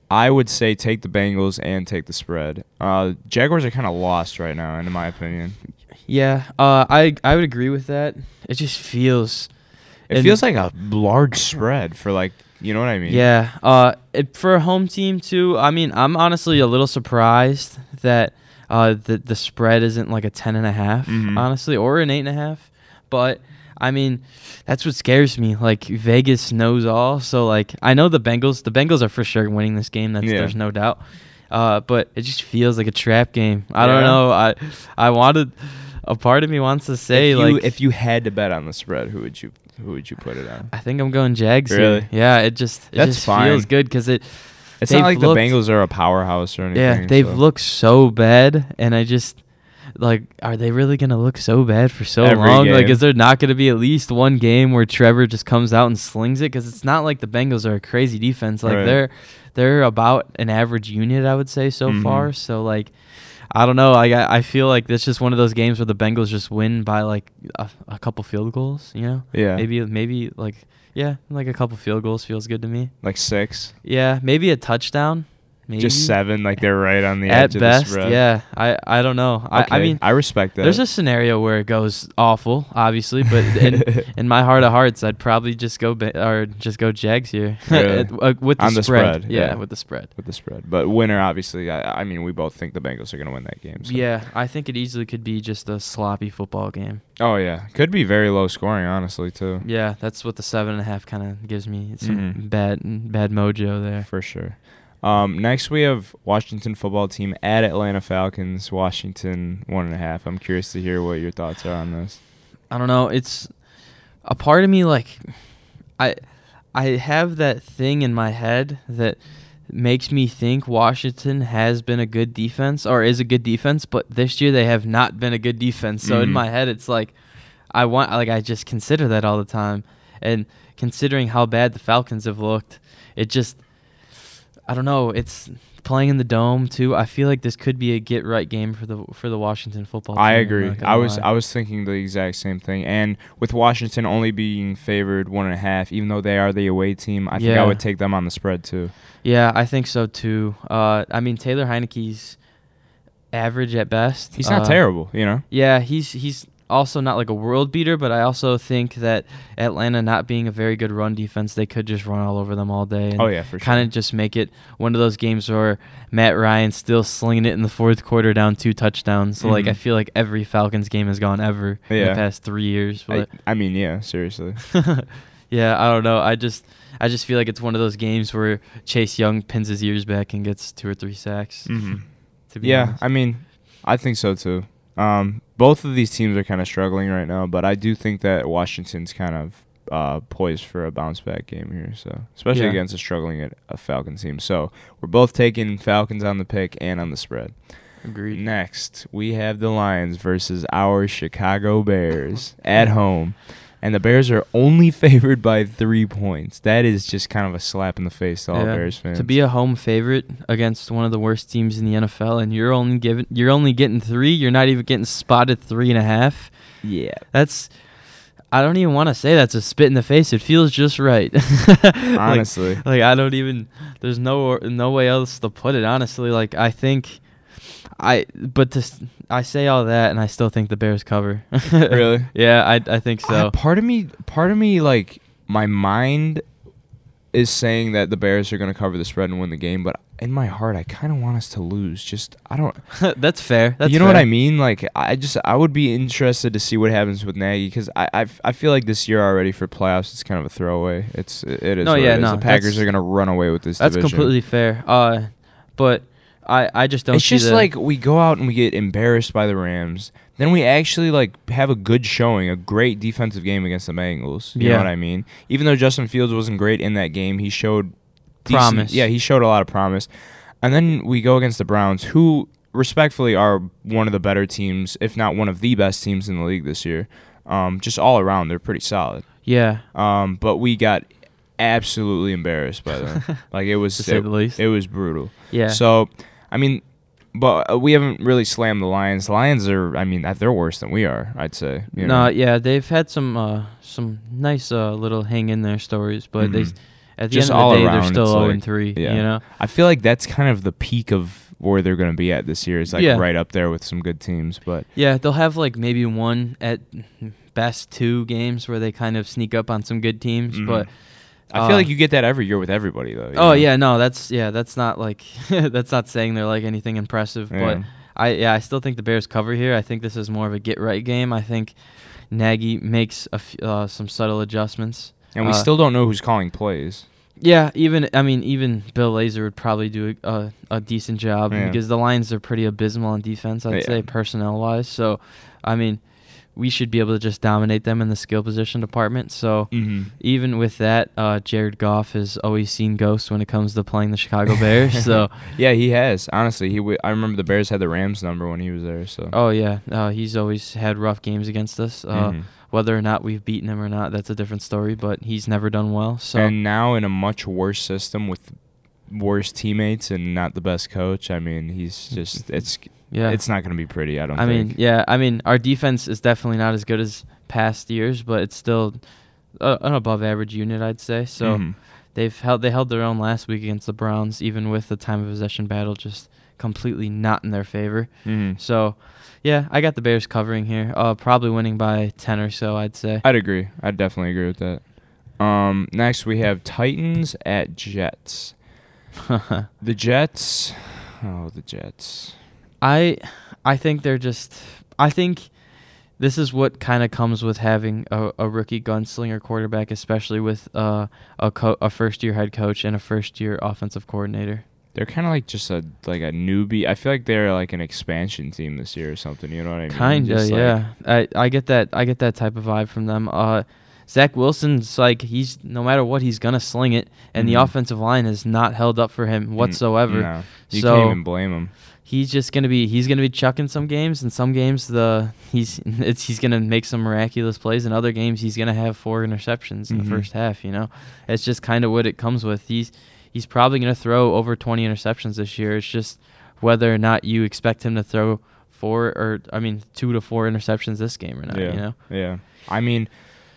I would say take the Bengals and take the spread. Uh, Jaguars are kind of lost right now, in my opinion. Yeah, uh, I I would agree with that. It just feels. It feels like a large spread for like you know what I mean. Yeah. Uh, it, for a home team too. I mean, I'm honestly a little surprised that uh the the spread isn't like a ten and a half, Mhm. honestly, or an eight and a half. But I mean, that's what scares me. Like Vegas knows all, so like I know the Bengals. The Bengals are for sure winning this game. That's Yeah. there's no doubt. Uh, but it just feels like a trap game. I don't know. I I wanted. A part of me wants to say if you, like if you had to bet on the spread, who would you who would you put it on? I think I'm going Jags. here. Really? Yeah. It just it That's just fine. feels good because it It's not like looked- the Bengals are a powerhouse or anything. Yeah, they've so. looked so bad, and I just like, are they really gonna look so bad for so Every long? Like, is there not gonna be at least one game where Trevor just comes out and slings it? Because it's not like the Bengals are a crazy defense. Like Right. they're they're about an average unit, I would say so Mhm. far. So like. I don't know. I I feel like this is just one of those games where the Bengals just win by like a, a couple field goals. You know, yeah, maybe maybe like yeah, like a couple field goals feels good to me. like six, Yeah, maybe a touchdown. Maybe just seven. Like they're right on the at edge of best, the spread. yeah. I I don't know. I, I mean, I respect that. there's a scenario where it goes awful, obviously, but in, [LAUGHS] in my heart of hearts, I'd probably just go ba- or just go Jags here [LAUGHS] Really? Uh, with the On the spread. spread, Yeah, yeah. with the spread. with the spread. But winner, obviously, I, I mean, we both think the Bengals are going to win that game. so. Yeah, I think it easily could be just a sloppy football game. Oh yeah, could be very low scoring, honestly, too. Yeah, that's what the seven and a half kind of gives me. Some Mhm. bad bad mojo there. For sure. Um, next, we have Washington football team at Atlanta Falcons. Washington one and a half. I'm curious to hear what your thoughts are on this. I don't know. It's a part of me like I I have that thing in my head that makes me think Washington has been a good defense or is a good defense, but this year they have not been a good defense. So in Mhm. my head it's like I want like I just consider that all the time. And considering how bad the Falcons have looked, it just I don't know, it's playing in the dome too. I feel like this could be a get right game for the for the Washington football I team, I'm agree. I was lie. I was thinking the exact same thing. And with Washington only being favored one and a half, even though they are the away team, I think I would take them on the spread too. Yeah, I think so too. Uh, I mean Taylor Heinicke's average at best. He's not Uh, terrible, you know. Yeah, he's he's also not like a world beater, but I also think that Atlanta not being a very good run defense, they could just run all over them all day. And Oh yeah, for sure. Kind of just make it one of those games where Matt Ryan still slinging it in the fourth quarter down two touchdowns. So like I Mhm. feel like every Falcons game has gone ever in Yeah. the past three years. I, But I mean, yeah, seriously. [LAUGHS] yeah, I don't know. I just I just feel like it's one of those games where Chase Young pins his ears back and gets two or three sacks. hmm To be Yeah, honest. I mean, I think so too. Um, both of these teams are kind of struggling right now, but I do think that Washington's kind of uh, poised for a bounce back game here. So, especially Yeah. against a struggling at a Falcons team. So, we're both taking Falcons on the pick and on the spread. Agreed. Next, we have the Lions versus our Chicago Bears at home. And the Bears are only [LAUGHS] favored by three points. That is just kind of a slap in the face to all Yeah. Bears fans. To be a home favorite against one of the worst teams in the NFL, and you're only given you're only getting three. You're not even getting spotted three and a half. yeah, That's I don't even want to say that's a spit in the face. It feels just right. [LAUGHS] Like- honestly, like, I don't even. There's no no way else to put it. Honestly, like I think. I but to, s- I say all that and I still think the Bears cover. [LAUGHS] Really? Yeah, I I think so. Uh, part of me, part of me, like my mind is saying that the Bears are going to cover the spread and win the game, but in my heart, I kind of want us to lose. Just I don't. [LAUGHS] that's fair. That's you know what. I mean? Like I just I would be interested to see what happens with Nagy because I I feel like this year already for playoffs it's kind of a throwaway. It's it is. No, yeah, it is. no, the Packers are gonna run away with this. That's division. completely fair. Uh, but I I just don't. It's just the- like we go out and we get embarrassed by the Rams. Then we actually like have a good showing, a great defensive game against the Bengals. You Yeah. know what I mean? Even though Justin Fields wasn't great in that game, he showed decent- Promise. Yeah, he showed a lot of promise. And then we go against the Browns, who respectfully are one of the better teams, if not one of the best teams in the league this year. Um, just all around, they're pretty solid. yeah, Um, but we got absolutely embarrassed by them. [LAUGHS] like it was it, it was brutal. yeah. So, I mean, but uh, we haven't really slammed the Lions. The Lions are, I mean, they're worse than we are. I'd say. You no, know? yeah, they've had some uh some nice uh little hang in there stories, but they Mhm. at the Just end of the day around, they're still it's 0 like- 3, yeah. you know. I feel like that's kind of the peak of where they're going to be at this year. Is like Yeah. right up there with some good teams. But Yeah, they'll have like maybe one at best two games where they kind of sneak up on some good teams, Mhm. but I feel Uh, like you get that every year with everybody, though. Oh know? yeah, no, that's yeah, that's not like [LAUGHS] that's not saying they're like anything impressive, Yeah. but I yeah, I still think the Bears cover here. I think this is more of a get right game. I think Nagy makes a f- uh, some subtle adjustments. And we uh, still don't know who's calling plays. Yeah, even I mean even Bill Lazor would probably do a, a, a decent job Yeah. because the Lions are pretty abysmal on defense. I'd Yeah. say personnel wise. So, I mean, we should be able to just dominate them in the skill position department. So Mm-hmm. even with that, uh, Jared Goff has always seen ghosts when it comes to playing the Chicago Bears. so, [LAUGHS] Yeah, he has. Honestly, he. W- I remember the Bears had the Rams number when he was there. So. oh yeah, uh, he's always had rough games against us. Uh, Mhm. Whether or not we've beaten him or not, that's a different story. But he's never done well. So and now in a much worse system with worse teammates and not the best coach. I mean, he's just it's yeah, it's not going to be pretty. I don't. I mean, yeah, I mean, our defense is definitely not as good as past years, but it's still a, an above average unit, I'd say. So Mhm. they've held they held their own last week against the Browns, even with the time of possession battle just completely not in their favor. Mhm. So, yeah, I got the Bears covering here, uh, probably winning by ten or so, I'd say. I'd agree. I'd definitely agree with that. Um, next we have Titans at Jets. [LAUGHS] The Jets. Oh, the Jets. I I think they're just I think this is what kind of comes with having a, a rookie gunslinger quarterback, especially with uh, a co- a first year head coach and a first year offensive coordinator. They're kind of like just a like a newbie. I feel like they're like an expansion team this year or something. You know what I mean? Kinda, Just, like- yeah. I I get that I get that type of vibe from them. Uh, Zach Wilson's like he's no matter what he's gonna sling it, and the Mhm. offensive line has not held up for him Mm, whatsoever. No, you So- can't even blame them. He's just gonna be he's gonna be chucking some games and some games the he's [LAUGHS] it's he's gonna make some miraculous plays and other games he's gonna have four interceptions in Mhm. the first half you know it's just kind of what it comes with he's he's probably gonna throw over 20 interceptions this year it's just whether or not you expect him to throw four or i mean two to four interceptions this game or not yeah, you know yeah. I mean,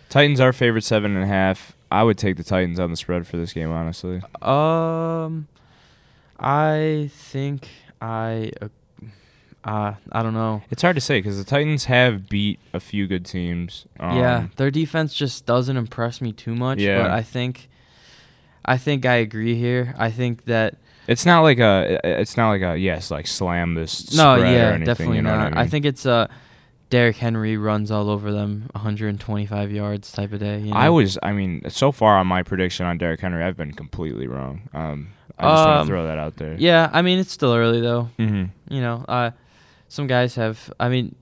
Titans are favorite seven and a half. I would take the Titans on the spread for this game, honestly. um i think i uh, uh i don't know It's hard to say because the Titans have beat a few good teams. Um, yeah, their defense just doesn't impress me too much. Yeah. But I think, I think I agree here. I think that It's not like a. It's not like a yes, like slam this. no, spread or yeah, anything, definitely you know not. I, I, think it's uh, Derrick Henry runs all over them, 125 yards type of day. You know? I was. I mean, so far on my prediction on Derrick Henry, I've been completely wrong. Um, I just want Um, to throw that out there. Yeah, I mean it's still early though. Mm-hmm. You know, uh, some guys have. I mean,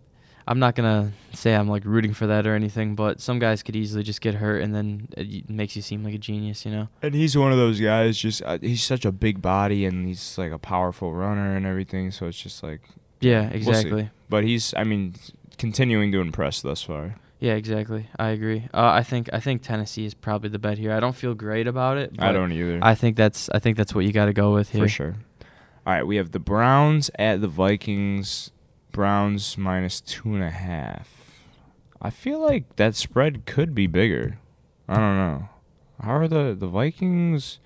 I'm not gonna say I'm like rooting for that or anything, but some guys could easily just get hurt and then it makes you seem like a genius. You know. And he's one of those guys. Just uh, he's such a big body and he's like a powerful runner and everything. So it's just like. Yeah, We'll exactly. But he's. I mean, continuing to impress thus far. Yeah, exactly. I agree. Uh, I think I think Tennessee is probably the bet here. I don't feel great about it. I don't either. I think that's I think that's what you got to go with here. for sure. All right, we have the Browns at the Vikings. Browns minus two and a half. I feel like that spread could be bigger. I don't know. How are the the Vikings?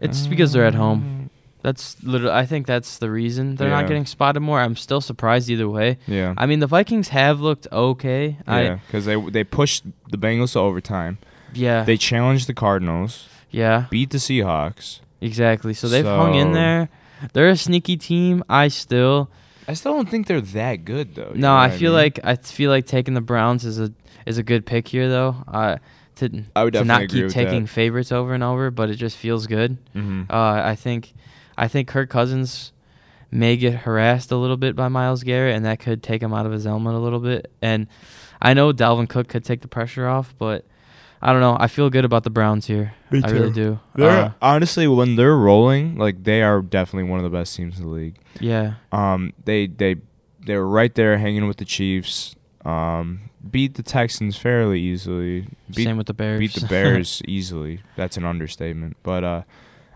It's because they're at home. That's literally. I think that's the reason they're Yeah. not getting spotted more. I'm still surprised either way. Yeah. I mean, the Vikings have looked okay. yeah, because they they pushed the Bengals to overtime. yeah They challenged the Cardinals, yeah beat the Seahawks. exactly. So they've hung in there. They're a sneaky team. I still I still don't think they're that good though. no. I feel mean? like I feel like taking the Browns is a is a good pick here though. Uh, to I would to not keep taking that. favorites over and over, but it just feels good. Mhm. Uh, I think, I think Kirk Cousins may get harassed a little bit by Myles Garrett, and that could take him out of his element a little bit. And I know Dalvin Cook could take the pressure off, but I don't know. I feel good about the Browns here. Me I really too. do. They're Uh, honestly when they're rolling, like they are definitely one of the best teams in the league. yeah, Um, they they they were right there hanging with the Chiefs. Um, beat the Texans fairly easily. Beat, same with the Bears. beat the [LAUGHS] Bears easily. That's an understatement. But uh,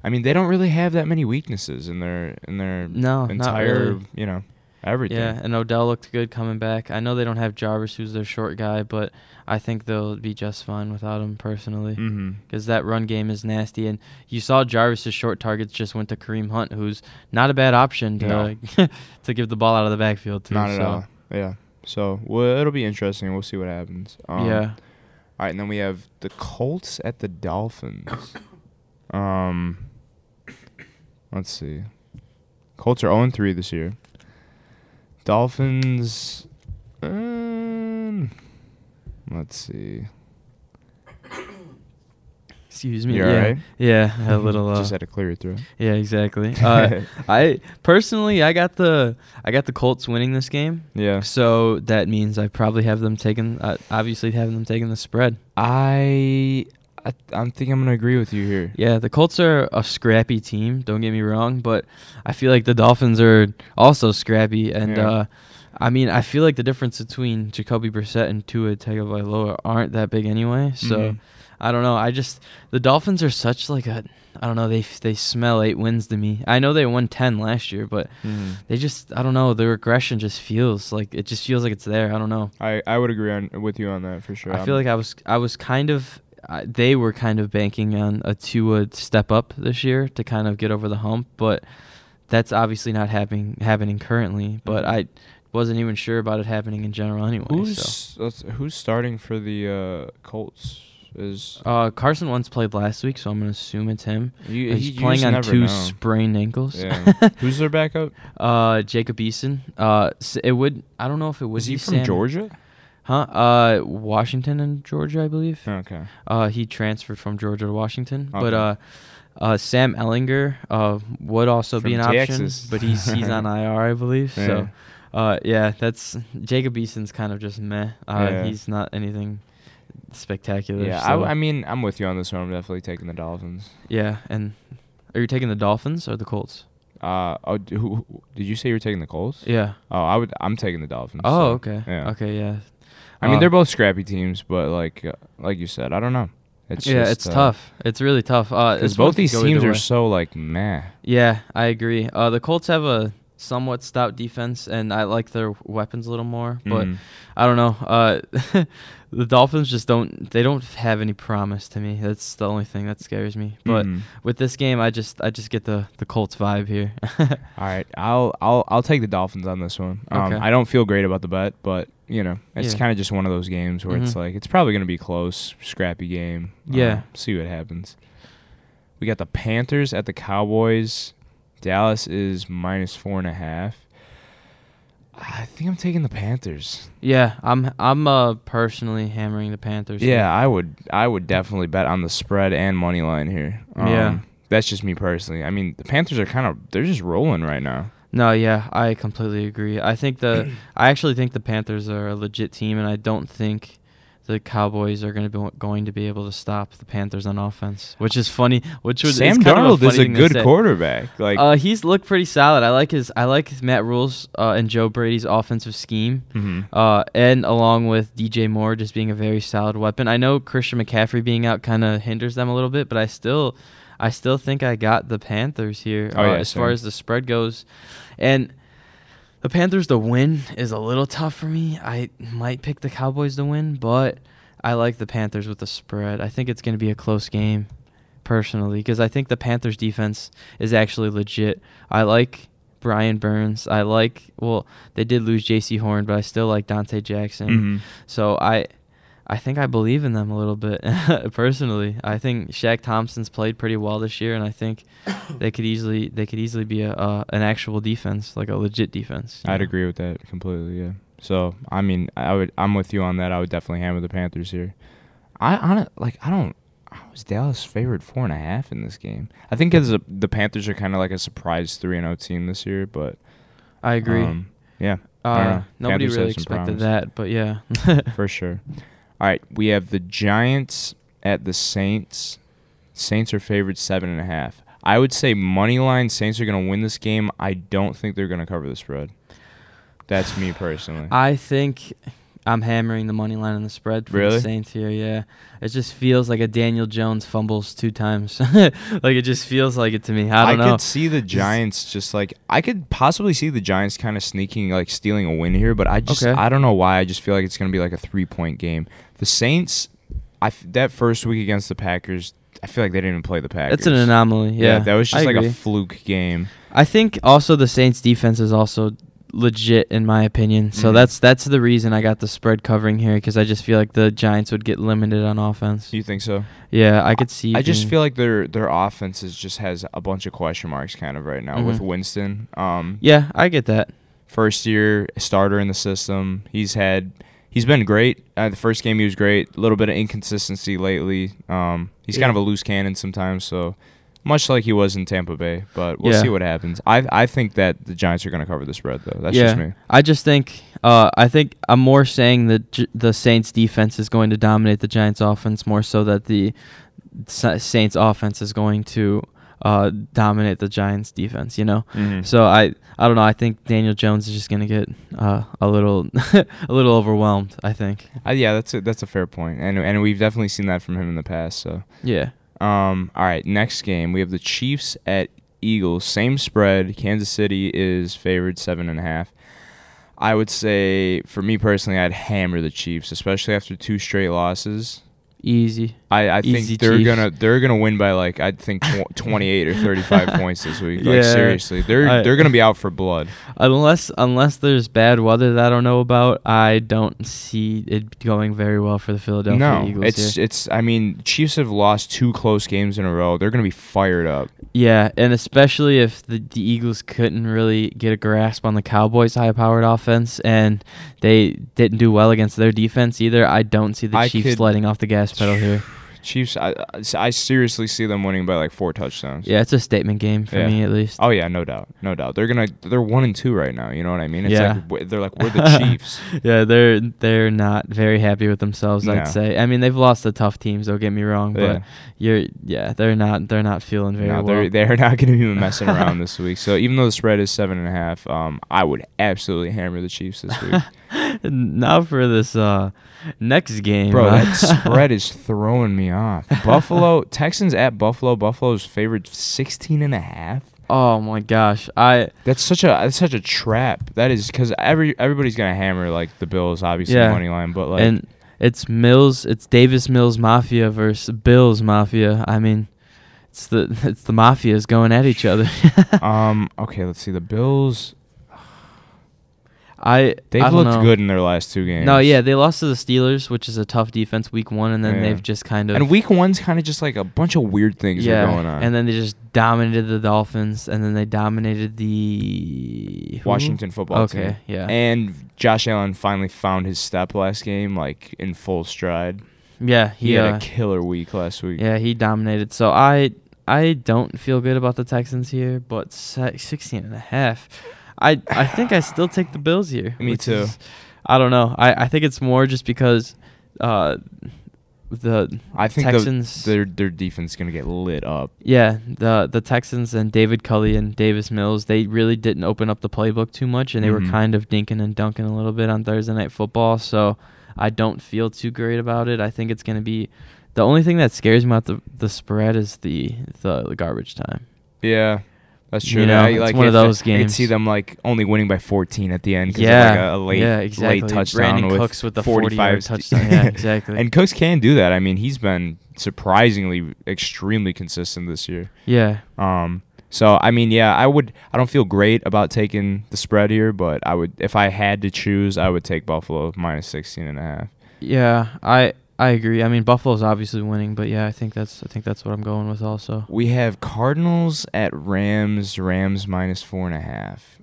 I mean, they don't really have that many weaknesses in their in their no, entire really. you know everything. Yeah, and Odell looked good coming back. I know they don't have Jarvis, who's their short guy, but I think they'll be just fine without him personally. Mm-hmm. because that run game is nasty. And you saw Jarvis's short targets just went to Kareem Hunt, who's not a bad option to No. [LAUGHS] to give the ball out of the backfield to. Not at so, all. Yeah. So well, it'll be interesting. We'll see what happens. Um, yeah, All right, and then we have the Colts at the Dolphins. [COUGHS] Um, let's see. Colts are 0 3 this year. Dolphins. Um, let's see. excuse me. You yeah, alright? yeah, a [LAUGHS] little. Uh, Just had to clear your throat. yeah, exactly. [LAUGHS] Uh, I personally, I got the I got the Colts winning this game, yeah. so that means I probably have them taking. Uh, obviously, having them taking the spread. I, I I'm think I'm gonna agree with you here. Yeah, the Colts are a scrappy team. Don't get me wrong, but I feel like the Dolphins are also scrappy, and Yeah. uh, I mean, I feel like the difference between Jacoby Brissett and Tua Tagovailoa aren't that big anyway. So Mhm. I don't know. I just the Dolphins are such like a I don't know. They they smell eight wins to me. I know they won ten last year, but Mhm. they just I don't know. The regression just feels like it just feels like it's there. I don't know. I I would agree on with you on that for sure. I feel like I was I was kind of uh, they were kind of banking on a Tua step up this year to kind of get over the hump, but that's obviously not happening happening currently. But Mhm. I wasn't even sure about it happening in general anyway. who's so. who's starting for the uh, Colts? Is Uh, Carson Wentz played last week, so I'm gonna assume it's him. you, He's playing on two know. sprained ankles. Yeah. [LAUGHS] Who's their backup? uh, Jacob Eason. Uh, it would. I don't know if it Was he from Sam- Georgia? Huh? Uh, Washington and Georgia, I believe. Okay. Uh, he transferred from Georgia to Washington, okay. but uh, uh, Sam Ehlinger uh would also be From an Texas. option, but he's he's on [LAUGHS] IR, I believe. Yeah. So, uh, yeah, that's Jacob Eason's kind of just meh. Uh, Yeah. he's not anything spectacular. Yeah, so- I, I mean, I'm with you on this one. I'm definitely taking the Dolphins. yeah, and are you taking the Dolphins or the Colts? Uh, oh, who- did you say you were taking the Colts? Yeah. Oh, I would. I'm taking the Dolphins. Oh, so, okay. Yeah. Okay, yeah. I mean, Uh, they're both scrappy teams, but like, uh, like you said, I don't know. It's yeah, just, it's uh, tough. It's really tough. Uh, Because both these teams are so like meh. Yeah, I agree. Uh, the Colts have a somewhat stout defense, and I like their weapons a little more. But Mhm. I don't know. Uh, [LAUGHS] the Dolphins just don't. They don't have any promise to me. That's the only thing that scares me. But Mhm. with this game, I just I just get the the Colts vibe here. [LAUGHS] all right, I'll I'll I'll take the Dolphins on this one. Um, Okay. I don't feel great about the bet, but you know, it's Yeah. kind of just one of those games where it's Mhm. like it's probably gonna be close, scrappy game. Yeah. Uh, see what happens. We got the Panthers at the Cowboys. Dallas is minus four and a half. I think I'm taking the Panthers. yeah, I'm I'm uh personally hammering the Panthers. Yeah, I would I would definitely bet on the spread and money line here. Um, Yeah. That's just me personally. I mean, the Panthers are kind of they're just rolling right now. No, yeah, I completely agree. I think the [CLEARS THROAT] I actually think the Panthers are a legit team, and I don't think the Cowboys are going to be going to be able to stop the Panthers on offense, which is funny. Which was Sam it's kind of Darnold a is a good quarterback. Like, uh, he's looked pretty solid. I like his I like Matt Rhule's uh, and Joe Brady's offensive scheme. mhm. Uh, and along with DJ Moore just being a very solid weapon. I know Christian McCaffrey being out kind of hinders them a little bit, but I still, I still think I got the Panthers here Oh, uh, yeah, as far as the spread goes, and the Panthers to win is a little tough for me. I might pick the Cowboys to win, but I like the Panthers with the spread. I think it's going to be a close game, personally, because I think the Panthers defense is actually legit. I like. Brian Burns. I like. Well, they did lose Jaycee Horn, but I still like Donte Jackson. Mhm. So I, I think I believe in them a little bit [LAUGHS] personally. I think Shaq Thompson's played pretty well this year, and I think [COUGHS] they could easily they could easily be a uh, an actual defense, like a legit defense. I'd know? agree with that completely. Yeah. So I mean, I would. I'm with you on that. I would definitely hammer the Panthers here. I on like I don't. I was Dallas favored four and a half in this game. I think as a, the Panthers are kind of like a surprise three and zero team this year, but I agree. um, yeah, uh, nobody Panthers really expected promise. that, but yeah. for sure. [LAUGHS] All right, we have the Giants at the Saints. Saints are favored seven and a half. I would say money line Saints are going to win this game. I don't think they're going to cover the spread. That's me personally. I think I'm hammering the money line on the spread for Really? the Saints here. Yeah, it just feels like a Daniel Jones fumbles two times. [LAUGHS] like it just feels like it to me. I don't know. I could see the Giants just like I could possibly see the Giants kind of sneaking like stealing a win here, but I just Okay. I don't know why. I just feel like it's going to be like a 3-point game. The Saints I f- that first week against the Packers, I feel like they didn't even play the Packers. It's an anomaly. Yeah, that was I just like agree. a fluke game. I think also the Saints defense is also legit in my opinion. So Mhm. that's that's the reason I got the spread covering here because I just feel like the Giants would get limited on offense. You think so? Yeah, I could see. I just feel like their their offense is just has a bunch of question marks kind of right now with Mhm. Winston. Um, Yeah, I get that. first year starter in the system. He's had he's been great. Uh, the first game he was great. A little bit of inconsistency lately. Um, he's kind of a loose cannon sometimes. So much like he was in Tampa Bay, but we'll Yeah. see what happens. I I think that the Giants are going to cover the spread though. That's yeah, just me. I just think uh, I think I'm more saying that the Saints defense is going to dominate the Giants offense more so that the Saints offense is going to uh, dominate the Giants defense. You know. Mhm. So I I don't know. I think Daniel Jones is just gonna get uh, a little [LAUGHS] a little overwhelmed. I think. Uh, yeah, that's a, that's a fair point, and and we've definitely seen that from him in the past. So. Yeah. Um. All right. Next game, we have the Chiefs at Eagles. Same spread. Kansas City is favored seven and a half. I would say, for me personally, I'd hammer the Chiefs, especially after two straight losses. Easy. I, I Easy think they're Chiefs. gonna they're gonna win by like I think tw- [LAUGHS] twenty eight or thirty five points this week. Like Yeah. seriously, they're I- they're gonna be out for blood. Unless unless there's bad weather that I don't know about, I don't see it going very well for the Philadelphia no, Eagles. it's here. it's. I mean, Chiefs have lost two close games in a row. They're gonna be fired up. Yeah, and especially if the, the Eagles couldn't really get a grasp on the Cowboys' high-powered offense, and they didn't do well against their defense either. I don't see the I Chiefs could- letting off the gas pedal here. [SIGHS] [LAUGHS] Chiefs, I, I seriously see them winning by like four touchdowns. Yeah, it's a statement game for Yeah. me at least. Oh yeah, no doubt, no doubt. They're gonna they're one and two right now. You know what I mean? It's Yeah. like they're like we're the [LAUGHS] Chiefs. yeah, they're they're not very happy with themselves. No. I'd say. I mean, they've lost the tough teams. Don't get me wrong, Yeah. but you're yeah, they're not they're not feeling very No, well. they're they're not gonna be messing [LAUGHS] around this week. So even though the spread is seven and a half, um, I would absolutely hammer the Chiefs this week, [LAUGHS] [LAUGHS] now for this uh next game, bro. That [LAUGHS] spread is throwing me off. Buffalo Texans at Buffalo. Buffalo's favored 16 and a half. oh my gosh, I That's such a that's such a trap. That is because every everybody's gonna hammer like the Bills, obviously Yeah. money line, but like and it's Mills, it's Davis Mills Mafia versus Bills Mafia. I mean, it's the [LAUGHS] it's the mafias going at each other. um okay, let's see the Bills. I They've I don't looked know. good in their last two games. No, yeah, they lost to the Steelers, which is a tough defense week one, and then Yeah. they've just kind of And week one's kind of just like a bunch of weird things yeah, are going on. and then they just dominated the Dolphins, and then they dominated the who? Washington football team. Okay, yeah, And Josh Allen finally found his step last game, like in full stride. yeah, He, he, had uh, a killer week last week. yeah he dominated. So I I don't feel good about the Texans here, but se- 16 and a half. I I think I still take the Bills here. [LAUGHS] Me too. is- I don't know. I I think it's more just because uh, the I think the, Texans. their their defense is gonna get lit up. yeah, the the Texans and David Culley and Davis Mills, they really didn't open up the playbook too much, and they Mhm. were kind of dinking and dunking a little bit on Thursday night football. So I don't feel too great about it. I think it's gonna be the only thing that scares me about the the spread is the the, the garbage time. Yeah, that's true. You know, it's like one of those I could see them like only winning by 14 at the end. Yeah, like a, a late, yeah, exactly. late touchdown Brandon with Cooks with the 45 touchdown. Yeah, [LAUGHS] exactly. and Cooks can do that. I mean, he's been surprisingly extremely consistent this year. Yeah, Um, so I mean, yeah, I would. I don't feel great about taking the spread here, but I would, if I had to choose, I would take Buffalo minus 16 and a half. yeah, I I agree. I mean, Buffalo's obviously winning, but yeah, I think that's I think that's what I'm going with also. We have Cardinals at Rams. Rams minus four and a half.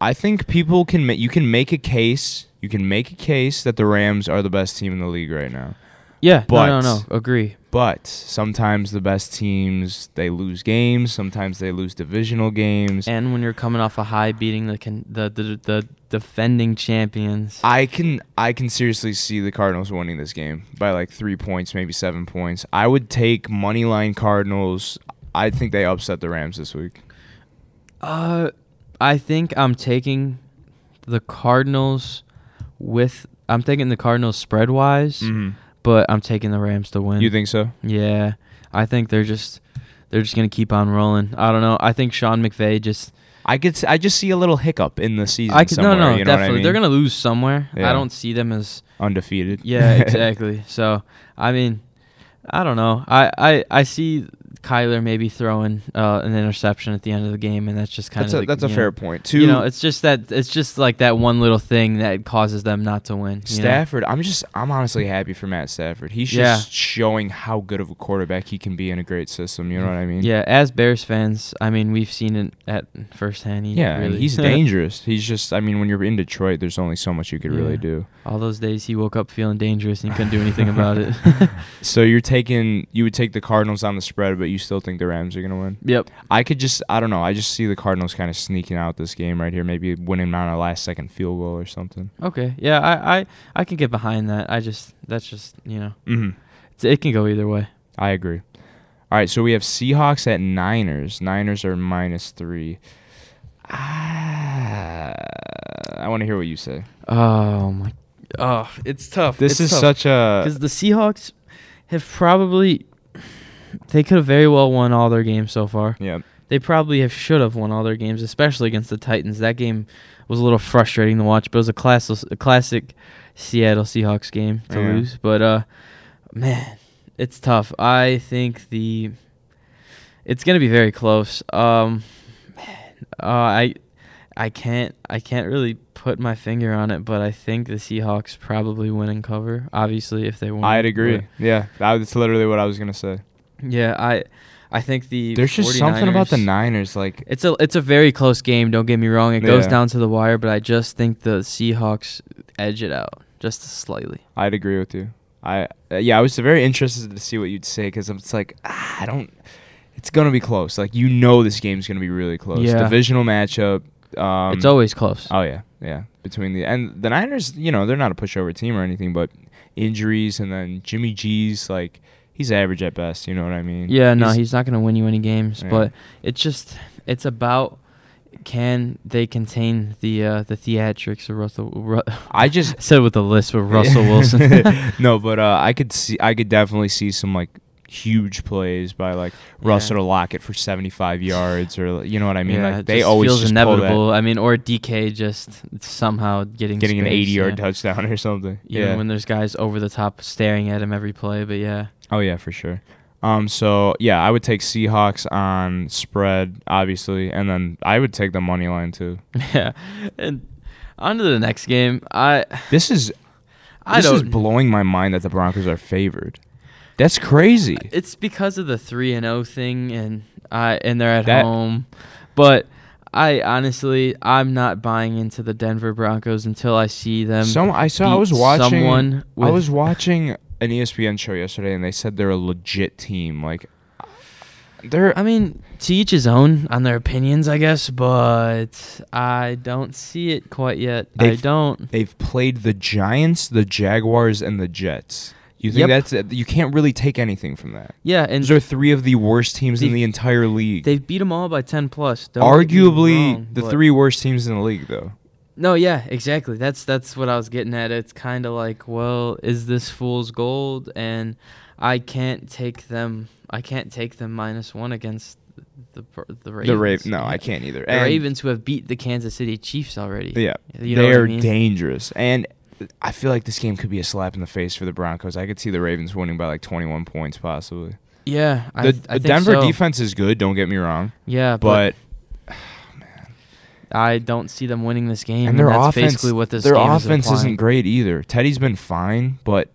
I think people can make. You can make a case. You can make a case that the Rams are the best team in the league right now. Yeah, But- no, no, no, agree. But sometimes the best teams they lose games. Sometimes they lose divisional games. And when you're coming off a high, beating the con- the, the the defending champions. I can I can seriously see the Cardinals winning this game by like three points, maybe seven points. I would take money line Cardinals. I think they upset the Rams this week. Uh, I think I'm taking the Cardinals with. I'm taking the Cardinals spread wise, but I'm taking the Rams to win. You think so? Yeah, I think they're just they're just gonna keep on rolling. I don't know. I think Sean McVay just. I could. I just see a little hiccup in the season. I could no somewhere, no you know what I definitely they're gonna lose somewhere. Yeah. I don't see them as undefeated. yeah [LAUGHS] exactly. so I mean, I don't know. I I I see Kyler maybe throwing uh, an interception at the end of the game, and that's just kind that's of a, that's a fair know, point. too. You know, it's just that it's just like that one little thing that causes them not to win. you know? Stafford. I'm just. I'm honestly happy for Matt Stafford. He's Yeah. just showing how good of a quarterback he can be in a great system. You know what I mean? Yeah, as Bears fans, I mean, we've seen it at firsthand. He Yeah, really- he's [LAUGHS] dangerous. He's just. I mean, when you're in Detroit, there's only so much you could really do. All those days he woke up feeling dangerous and he couldn't do anything about it. [LAUGHS] So you're taking. You would take the Cardinals on the spread, but you still think the Rams are gonna win. yep. I could just. I don't know. I just see the Cardinals kind of sneaking out this game right here. Maybe winning on a last second field goal or something. Okay. Yeah, I, I I can get behind that. I just that's just you know Mm-hmm. it's, it can go either way. I agree. All right, so we have Seahawks at Niners. Niners are minus three. Ah, I want to hear what you say. Oh my. Oh, it's tough. This is such a because the Seahawks have probably they could have very well won all their games so far. yeah. They probably have should have won all their games, especially against the Titans. That game was a little frustrating to watch, but it was a class a classic Seattle Seahawks game to Yeah. lose. But uh, man, it's tough. I think the it's gonna be very close. Um, man, uh, I I can't I can't really put my finger on it, but I think the Seahawks probably win and cover. Obviously, if they win, I'd agree. but- Yeah, that's literally what I was gonna say. Yeah, I I think the There's just something about the Niners, like it's a it's a very close game. Don't get me wrong; it goes down to the wire. But I just think the Seahawks edge it out just slightly. I'd agree with you. I uh, yeah, I was very interested to see what you'd say because it's like ah, I don't. It's gonna be close. Like you know, this game's gonna be really close. Yeah. Divisional matchup. Um, it's always close. Oh yeah, yeah. Between the and the Niners, you know, they're not a pushover team or anything, but injuries and then Jimmy G's like he's average at best. You know what I mean? yeah, no, he's not going to win you any games. Yeah. But it's just it's about can they contain the uh, the theatrics of Russell? Ru- I just [LAUGHS] said with the list with Russell [LAUGHS] Wilson. [LAUGHS] no, but uh, I could see, I could definitely see some like huge plays by like Russell Yeah. to lock it for seventy five yards or you know what I mean? yeah, like they always feels just pull that, inevitable. I mean, or DK just somehow getting getting an eighty yard yeah. touchdown or something. Even yeah. when there's guys over the top staring at him every play. But yeah. Oh yeah, for sure. Um, so yeah, I would take Seahawks on spread, obviously, and then I would take the money line too. [LAUGHS] Yeah, and on to the next game. I This is I this is blowing my mind that the Broncos are favored. That's crazy. it's because of the three and zero thing, and I and they're at That- home. But I honestly, I'm not buying into the Denver Broncos until I see them. Some I saw I was watching someone I was watching an ESPN show yesterday and they said they're a legit team. Like they're I mean, to each his own on their opinions, I guess, but I don't see it quite yet. I don't. they've played the Giants, the Jaguars, and the Jets. You think Yep. that's you can't really take anything from that. Yeah, and Those are three of the worst teams in the entire league. they've beat them all by 10 plus. Don't Arguably wrong, the three worst teams in the league, though. No, yeah, exactly. That's that's what I was getting at. It's kind of like, well, is this fool's gold? And I can't take them. I can't take them minus one against the the Ravens. The Ravens. No, Yeah. I can't either. The And- Ravens who have beat the Kansas City Chiefs already. Yeah, You know they what I are mean? dangerous, and I feel like this game could be a slap in the face for the Broncos. I could see the Ravens winning by like 21 points, possibly. Yeah, The, th- I the Denver so. defense is good. Don't get me wrong, Yeah, but, but I don't see them winning this game. and their that's offense, basically what this their game is offense implying. isn't great either. Teddy's been fine, but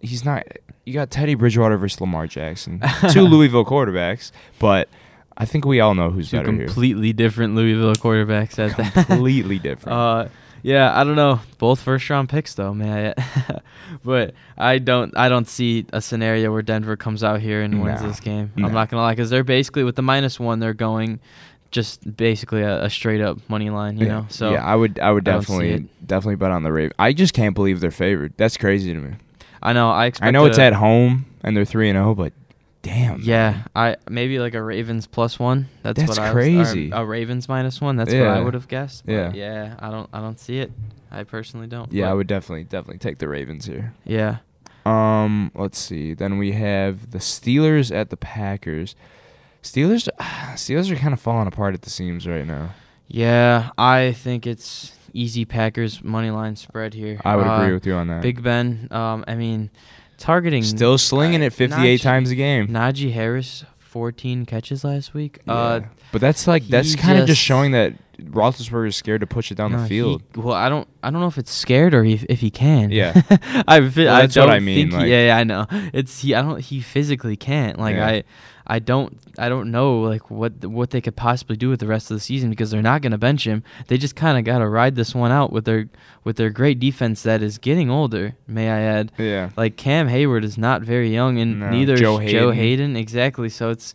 he's not. You got Teddy Bridgewater versus Lamar Jackson, two [LAUGHS] Louisville quarterbacks, but I think we all know who's Two better here. completely different Louisville quarterbacks at that. Completely [LAUGHS] different. Uh, yeah, I don't know. Both first round picks though, man. [LAUGHS] but I don't, I don't see a scenario where Denver comes out here and wins No. this game. No. I'm not gonna lie, because they're basically with the minus one, they're going just basically a, a straight up money line, you yeah. know. So yeah, I would, I would I definitely, it. definitely bet on the Ravens. I just can't believe they're favored. That's crazy to me. I know. I expect. I know it's at home and they're three and zero, but damn. Yeah, man. I maybe like a Ravens plus one. That's, That's what I crazy. Was, a Ravens minus one. That's what I would have guessed. but Yeah. yeah. I don't. I don't see it. I personally don't. Yeah, I would definitely, definitely take the Ravens here. Yeah. Um, let's see. Then we have the Steelers at the Packers. Steelers, [SIGHS] Steelers are kind of falling apart at the seams right now. Yeah, I think it's easy Packers money line spread here. I would Uh, agree with you on that. Big Ben. Um, I mean, targeting Still slinging uh, it 58 Najee- times a game. Najee Harris, 14 catches last week. Uh, but that's like that's kind of just- showing that Roethlisberger is scared to push it down no, the he- field. well, I don't. I don't know if it's scared or if, if he can. Yeah. [LAUGHS] I. Well, I that's what I mean, think he- yeah, yeah, I know. It's he. I don't. He physically can't. Like Yeah. I. I don't. I don't know like what what they could possibly do with the rest of the season because they're not going to bench him. They just kind of got to ride this one out with their with their great defense that is getting older. May I add? yeah. Like Cam Heyward is not very young, and No, neither Joe is Joe Haden. Haden. Exactly. So it's,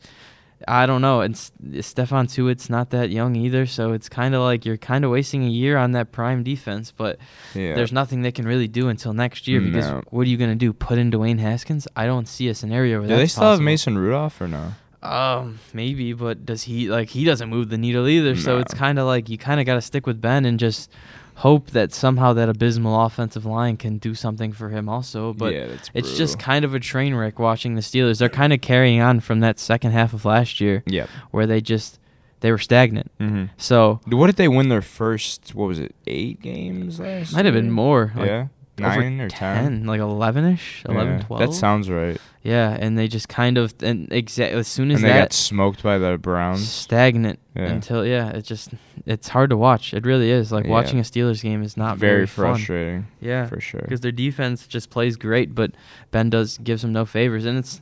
I don't know. It's Stephon Tuitt's not that young either. So it's kind of like you're kind of wasting a year on that prime defense. But Yeah. there's nothing they can really do until next year because No. what are you gonna do? Put in Dwayne Haskins? I don't see a scenario where Do they still have. Mason Rudolph or no? Um, maybe, but does he like he doesn't move the needle either? So it's kind of like you kind of got to stick with Ben and just hope that somehow that abysmal offensive line can do something for him also. But yeah, it's just kind of a train wreck watching the Steelers. They're kind of carrying on from that second half of last year Yep. where they just they were stagnant. Mm-hmm. So What did they win their first? What was it? Eight games last. might have been more. Like yeah, nine or ten. like 11ish, 11, Yeah, 12. That sounds right. Yeah, and they just kind of and exactly as soon as And they got smoked by the Browns. stagnant Yeah. until yeah, it just it's hard to watch. It really is. Like Yeah. watching a Steelers game is not very, very, fun. frustrating. Yeah, for sure. because their defense just plays great, but Ben does gives them no favors, and it's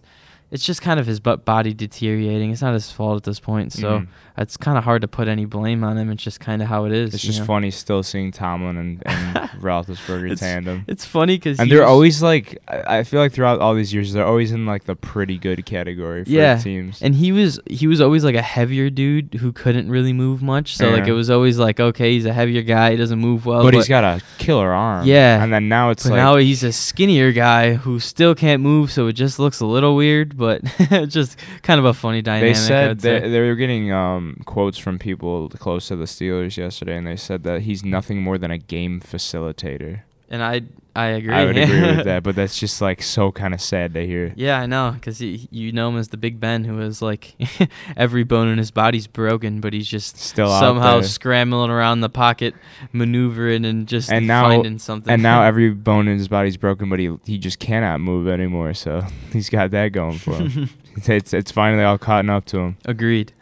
it's just kind of his butt body deteriorating. It's not his fault at this point, so Mhm. it's kind of hard to put any blame on him. It's just kind of how it is. It's just know? funny still seeing Tomlin and, and [LAUGHS] Roethlisberger It's- tandem. It's funny because And they're always like, I feel like throughout all these years, they're always in like the pretty good category for Yeah, teams. And he was he was always like a heavier dude who couldn't really move much. So like it was always like okay, he's a heavier guy, he doesn't move well. but, he's got a killer arm. Yeah. And then now it's but like, now he's a skinnier guy who still can't move, so it just looks a little weird. But it's [LAUGHS] just kind of a funny dynamic. they said they, they were getting um, quotes from people close to the Steelers yesterday, and they said that he's nothing more than a game facilitator. And I I agree. I would agree with that, [LAUGHS] but that's just like so kind of sad to hear. Yeah, I know, because you know him as the Big Ben, who is like [LAUGHS] every bone in his body's broken, but he's just Still somehow scrambling around the pocket, maneuvering and just And now- finding something. And now [LAUGHS] every bone in his body's broken, but he he just cannot move anymore. So he's got that going for him. it's it's finally all caught up to him. agreed.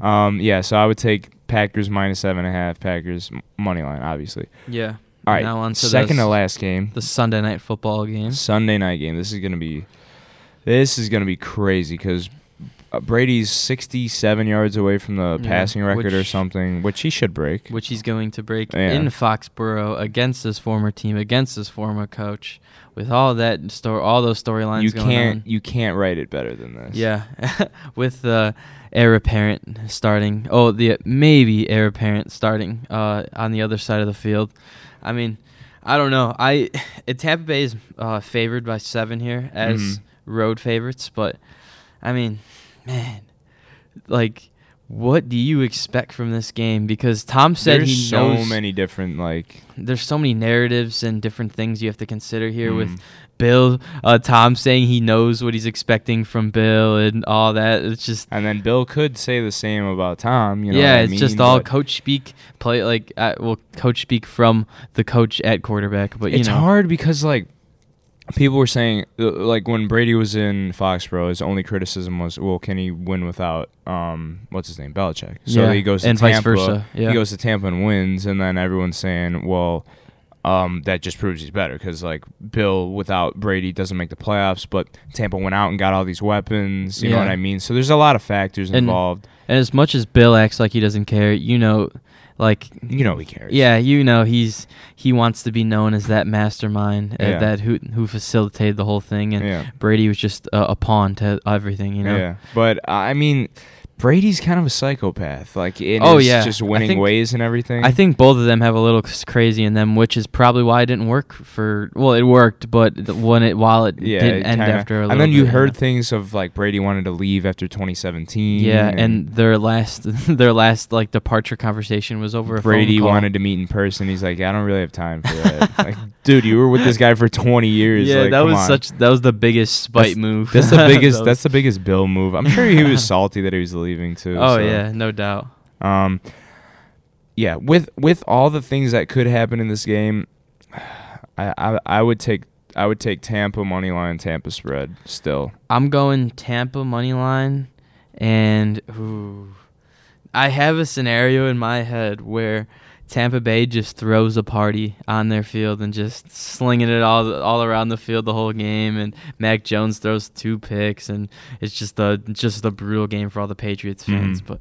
Um, yeah. So I would take Packers minus seven and a half. Packers money line, obviously. yeah. All right. Now on to second the, to last game, the Sunday night football game. Sunday night game. This is gonna be, this is gonna be crazy because uh, Brady's 67 yards away from the Yeah, passing record or something, which he should break. which he's going to break Yeah. in Foxborough against his former team, against his former coach, with all that story, all those storylines You going can't on. you can't write it better than this. Yeah, [LAUGHS] with the heir apparent starting. Oh, the maybe heir apparent starting uh, on the other side of the field. I mean, I don't know. I [SIGHS] Tampa Bay is uh, favored by seven here as Mhm. road favorites, but I mean, man, like, what do you expect from this game? Because Tom said There's he so many different like there's so many narratives and different things you have to consider here with mm, Bill, uh, Tom saying he knows what he's expecting from Bill and all that. It's just and then Bill could say the same about Tom. You know yeah, it's just all But coach speak. Play like uh, well, coach speak from the coach at quarterback. But you it's know, hard because like people were saying uh, like when Brady was in Foxborough, his only criticism was, well, can he win without um what's his name Belichick? So Yeah, he goes to and vice versa, yeah. He goes to Tampa and wins, and then everyone's saying, well. Um, that just proves he's better because like Bill without Brady doesn't make the playoffs, but Tampa went out and got all these weapons. You know what I mean? So there's a lot of factors And- involved. And as much as Bill acts like he doesn't care, you know, like You know he cares. yeah, you know he's he wants to be known as that mastermind, uh, Yeah. that who who facilitated the whole thing, and yeah. Brady was just a, a pawn to everything. You know. Yeah, but I mean, Brady's kind of a psychopath, like in Oh, his yeah. just winning think- ways and everything. I think both of them have a little crazy in them, which is probably why it didn't work for. Well, it worked, but when it while it yeah, didn't it end kinda- after a little and then you bit, heard yeah. things of like Brady wanted to leave after 2017. Yeah, and their last [LAUGHS] their last like departure conversation was over a Brady phone call. wanted to meet in person. He's like, I don't really have time for that. [LAUGHS] like, dude, you were with this guy for 20 years. Yeah, like, that was on. such that was the biggest spite That's- move. That's the [LAUGHS] biggest. That that's the biggest Bill move. I'm sure he was salty that he was leaving too. oh so. yeah, no doubt. Um, yeah, with with all the things that could happen in this game, [SIGHS] I I, I would take I would take Tampa money line, Tampa spread still. I'm going Tampa money line, and ooh, I have a scenario in my head where Tampa Bay just throws a party on their field and just slinging it all all around the field the whole game, and Mac Jones throws two picks, and it's just a just a brutal game for all the Patriots fans. Mhm. But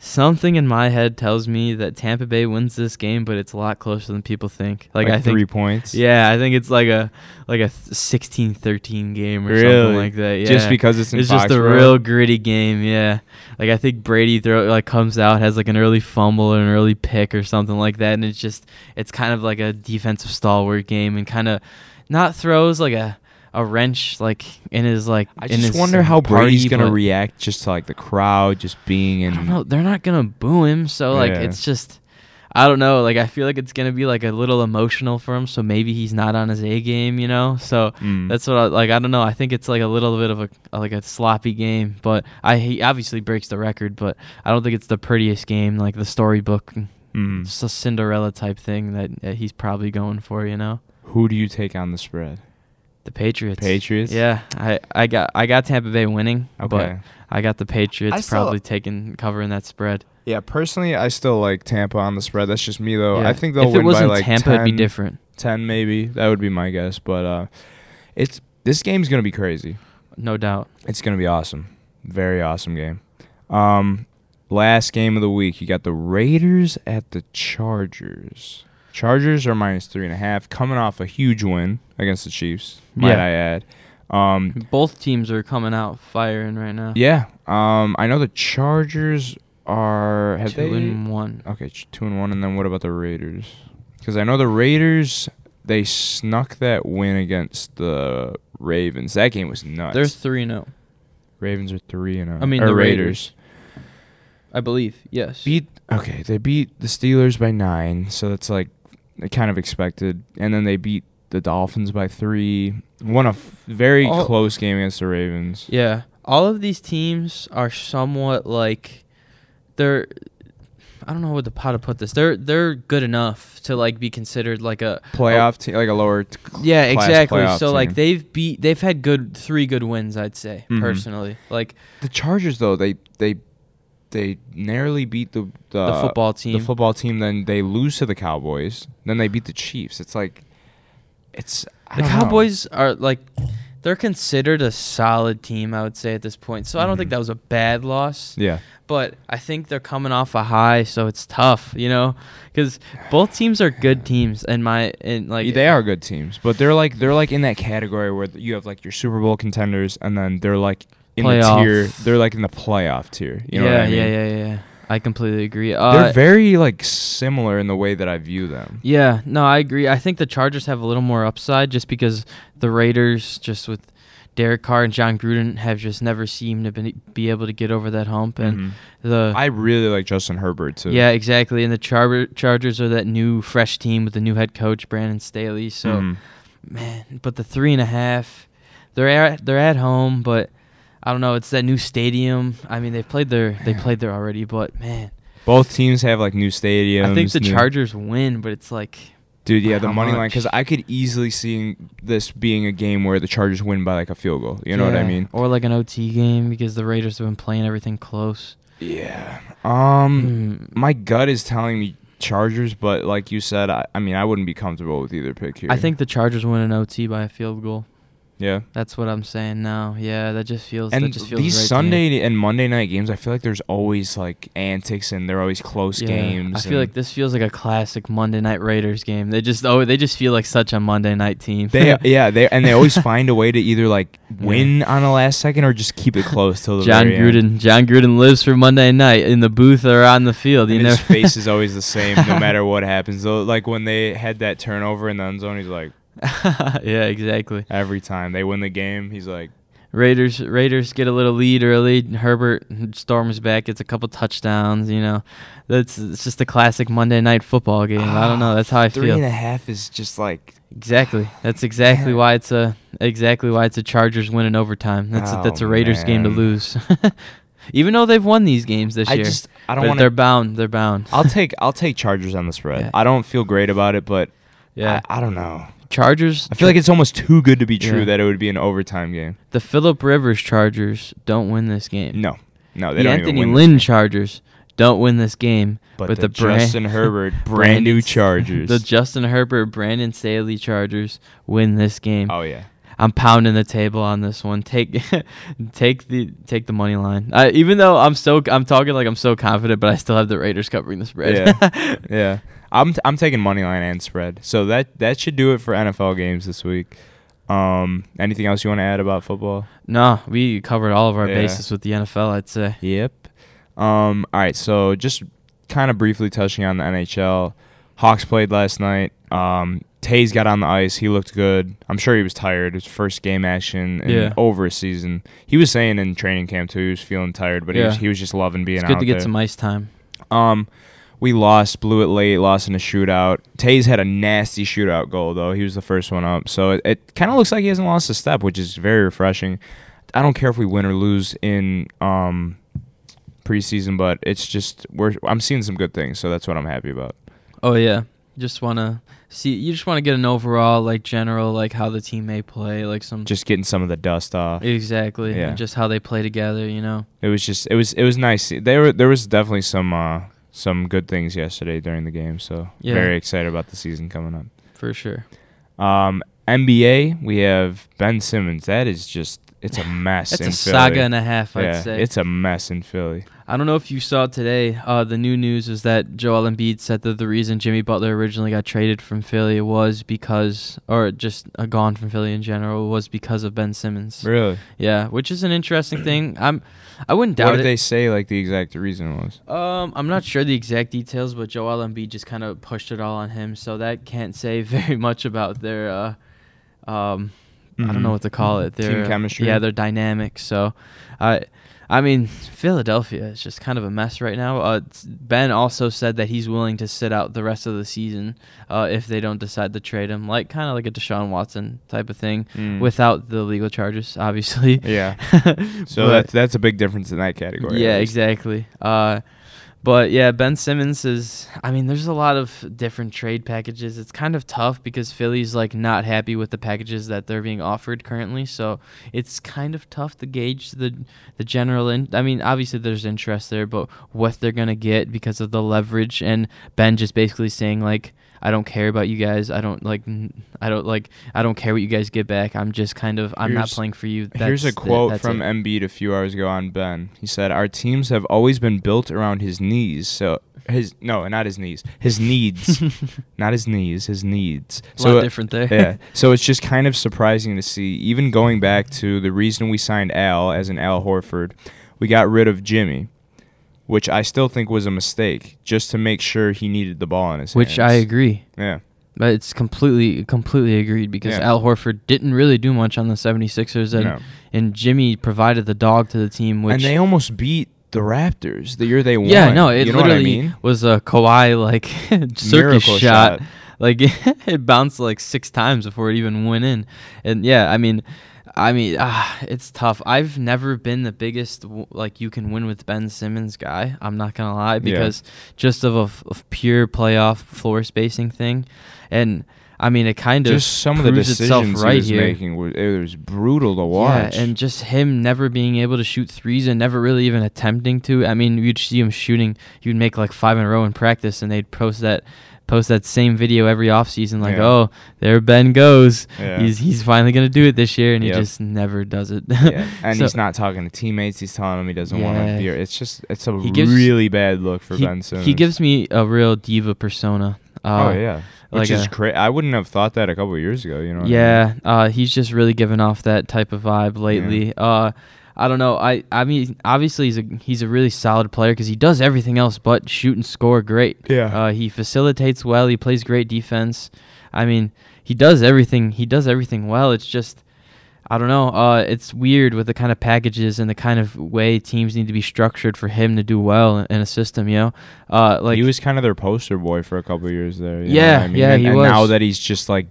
something in my head tells me that Tampa Bay wins this game, but it's a lot closer than people think. Like, I think three points. yeah, I think it's like a like a 16-13 game or Really? something like that. Yeah. Just because it's in it's just a Foxborough? real gritty game. Yeah, like I think Brady throw like comes out has like an early fumble or an early pick or something like that, and it's just it's kind of like a defensive stalwart game and kind of not throws like a a wrench like in his like I just wonder how party, Brady's gonna react just to like the crowd just being in. I don't know. They're not gonna boo him, so like Yeah. it's just. I don't know. Like I feel like it's gonna be like a little emotional for him, so maybe he's not on his A game, you know. So Mm. That's what I like. I don't know. I think it's like a little bit of a like a sloppy game, but I he obviously breaks the record, but I don't think it's the prettiest game like the storybook, Mm. a Cinderella type thing that, that he's probably going for. You know, Who do you take on the spread? The Patriots. Patriots. Yeah, I I got I got Tampa Bay winning, Okay. but I got the Patriots still- probably taking covering that spread. Yeah, personally, I still like Tampa on the spread. That's just me though. Yeah. I think they'll if win it by like Tampa, 10, it'd be different. 10 maybe. That would be my guess. But uh, it's this game's gonna be crazy. No doubt. It's gonna be awesome. Very awesome game. Um, last game of the week, you got the Raiders at the Chargers. Chargers are minus three and a half, coming off a huge win against the Chiefs. Might Yeah. I add? Um, Both teams are coming out firing right now. yeah. Um, I know the Chargers are have two they and one. okay two and one, and then what about the Raiders? Because I know the Raiders they snuck that win against the Ravens. That game was nuts. They're three and zero. Ravens are three and oh. I mean, the Raiders. I believe. Yes. beat okay they beat the steelers by nine so that's like kind of expected and then they beat the dolphins by three won a f- very All- close game against the ravens Yeah, all of these teams are somewhat like they're. I don't know what the how to put this. They're they're good enough to like be considered like a playoff team like a lower t- yeah exactly. So like they've beat they've had good three good wins I'd say Mhm. personally like the chargers though they they they narrowly beat the the, the football team. the football team then they lose to the cowboys then they beat the chiefs it's like it's the don't know. Cowboys are like they're considered a solid team, I would say at this point. So I don't think Mhm. that was a bad loss. Yeah. But I think they're coming off a high, so it's tough, you know, because both teams are good teams. And my and like they are good teams, but they're like they're like in that category where you have like your Super Bowl contenders, and then they're like in the Playoff. tier. They're like in the playoff tier. You know yeah, what I mean? yeah, yeah, yeah. I completely agree. They're Uh, very like similar in the way that I view them. yeah, no, I agree. I think the Chargers have a little more upside just because the Raiders, just with Derek Carr and Jon Gruden, have just never seemed to be, be able to get over that hump. And Mhm. the I really like Justin Herbert too. yeah, exactly. And the Char- Chargers are that new, fresh team with the new head coach Brandon Staley. So. Mhm. Man, but the three and a half, they're at they're at home, but I don't know. It's that new stadium. I mean, they played there. They played there already, but man, both teams have like new stadiums. I think the new- Chargers win, but it's like Dude, yeah, the money line because I could easily see this being a game where the Chargers win by like a field goal. You know what I mean? or like an OT game because the Raiders have been playing everything close. Yeah. Um, Mm, my gut is telling me Chargers, but like you said, I, I mean, I wouldn't be comfortable with either pick here. I think the Chargers win an OT by a field goal. Yeah. That's what I'm saying now. Yeah, that just feels. And that just feels these right. Sunday and Monday night games, I feel like there's always like antics and they're always close Yeah, games. I feel like this feels like a classic Monday night Raiders game. They just oh they just feel like such a Monday night team. they [LAUGHS] yeah they and they always find a way to either like [LAUGHS] win on the last second or just keep it close till the John very end. Jon Gruden. Jon Gruden lives for Monday night in the booth or on the field. You know, his face is always the same no [LAUGHS] matter what happens. So like when they had that turnover in the end zone, he's like [LAUGHS] yeah, exactly. every time they win the game, he's like Raiders Raiders get a little lead early. Herbert storms back, gets a couple touchdowns. You know, that's it's just a classic Monday night football game. I don't know. That's how I Three feel. and a half is just like Exactly. That's exactly Man. why it's a exactly why it's a Chargers win in overtime. That's a, oh, that's a Oh, Raiders game to lose. [LAUGHS] Even though they've won these games this I year, just I don't want they're bound. They're bound. I'll [LAUGHS] take I'll take Chargers on the spread. Yeah. I don't feel great about it, but yeah. I, I don't know. Chargers. I feel like it's almost too good to be true Yeah. that it would be an overtime game. the Philip Rivers Chargers don't win this game. No, no, they the don't Anthony even win. Lynn. Chargers don't win this game. but, but the, the Justin [LAUGHS] Herbert brand new [LAUGHS] Chargers. The Justin Herbert, Brandon Staley Chargers win this game. oh yeah, I'm pounding the table on this one. Take, [LAUGHS] take the take the money line. I, even though I'm so I'm talking like I'm so confident, but I still have the Raiders covering the spread. Yeah. yeah. I'm t- I'm taking money line and spread. So that that should do it for NFL games this week. Um, anything else you want to add about football? no, we covered all of our Yeah. bases with the NFL. I'd say. Yep. Um, all right, so just kind of briefly touching on the NHL. Hawks played last night. Um, Toews got on the ice. He looked good. I'm sure he was tired. His first game action in Yeah. over a season. He was saying in training camp too. He was feeling tired, but he was he was just loving being It's out good to get there. some ice time. Um, we lost, blew it late, lost in a shootout. Toews had a nasty shootout goal though. He was the first one up, so it, it kind of looks like he hasn't lost a step, which is very refreshing. I don't care if we win or lose in um preseason, but it's just we're I'm seeing some good things, so that's what I'm happy about. Oh yeah, just wanna see. You just want to get an overall like general like how the team may play, like some Just getting some of the dust off. exactly, Yeah. and just how they play together. You know. It was just it was it was nice. There were there was definitely some uh some good things yesterday during the game, so Yeah. very excited about the season coming up. For sure. Um, NBA, we have Ben Simmons. That is just it's a mess. That's in a saga and a half, I'd yeah, say. it's a mess in Philly. I don't know if you saw today. Uh, the new news is that Joel Embiid said that the reason Jimmy Butler originally got traded from Philly was because, or just uh, gone from Philly in general, was because of Ben Simmons. Really? Yeah, which is an interesting thing. I'm, I wouldn't doubt it. What did it. they say? Like the exact reason was? Um, I'm not sure the exact details, but Joel Embiid just kind of pushed it all on him, so that can't say [LAUGHS] very much about their, uh, um, I don't know Mhm. what to call it. Their Team chemistry? Yeah, their dynamic. So, I, I mean, Philadelphia is just kind of a mess right now. Uh, ben also said that he's willing to sit out the rest of the season uh, if they don't decide to trade him, like kind of like a Deshaun Watson type of thing, Mm. without the legal charges, obviously. yeah. [LAUGHS] So But- that's that's a big difference in that category. yeah, exactly. Uh, but yeah, Ben Simmons is. I mean, there's a lot of different trade packages. It's kind of tough because Philly's like not happy with the packages that they're being offered currently. So it's kind of tough to gauge the the general. In, I mean, obviously there's interest there, but what they're gonna get because of the leverage and Ben just basically saying like. I don't care about you guys. I don't like. I don't like. I don't care what you guys get back. I'm just kind of. I'm not playing for you. That's Here's a the- quote that's from it. Embiid a few hours ago on Ben. He said, "Our teams have always been built around his knees. So his no, not his knees. His needs, [LAUGHS] not his knees. His needs. a So lot different there. yeah. [LAUGHS] So it's just kind of surprising to see. Even going back to the reason we signed Al as an Al Horford, we got rid of Jimmy, which I still think was a mistake, just to make sure he needed the ball in his hands. Which hands. I agree. Yeah. But it's completely completely agreed because Yeah. Al Horford didn't really do much on the 76ers and No. and Jimmy provided the dog to the team which and they almost beat the Raptors the year they won. Yeah, no, it you know what I literally mean? was a Kawhi like [LAUGHS] circus shot. shot. Like [LAUGHS] it bounced like six times before it even went in. And yeah, I mean I mean, ah, it's tough. I've never been the biggest like you can win with Ben Simmons guy. I'm not gonna lie because just of a of pure playoff floor spacing thing, and I mean it kind of just some of the decisions right he was here. making was it was brutal to watch. Yeah, and just him never being able to shoot threes and never really even attempting to. I mean, you'd see him shooting. You'd make like five in a row in practice, and they'd post that post that same video every offseason like, Yeah. oh, there Ben goes. Yeah. He's he's finally gonna do it this year, and Yep. he just never does it. yeah. [LAUGHS] and So- he's not talking to teammates. He's telling them he doesn't want to be. here. It's just it's a gives- really bad look for he, Ben Simmons. he gives me a real diva persona. Uh, oh yeah, which like is a- great. I wouldn't have thought that a couple of years ago. You know. what I mean? Yeah, uh, he's just really given off that type of vibe lately. Uh, I don't know. I I mean, obviously he's a he's a really solid player because he does everything else but shoot and score great. Yeah. Uh, he facilitates well. He plays great defense. I mean, he does everything. He does everything well. It's just. I don't know. Uh, it's weird with the kind of packages and the kind of way teams need to be structured for him to do well in a system. You know, uh, like he was kind of their poster boy for a couple of years there. you Yeah, I mean? yeah, and, and now that he's just like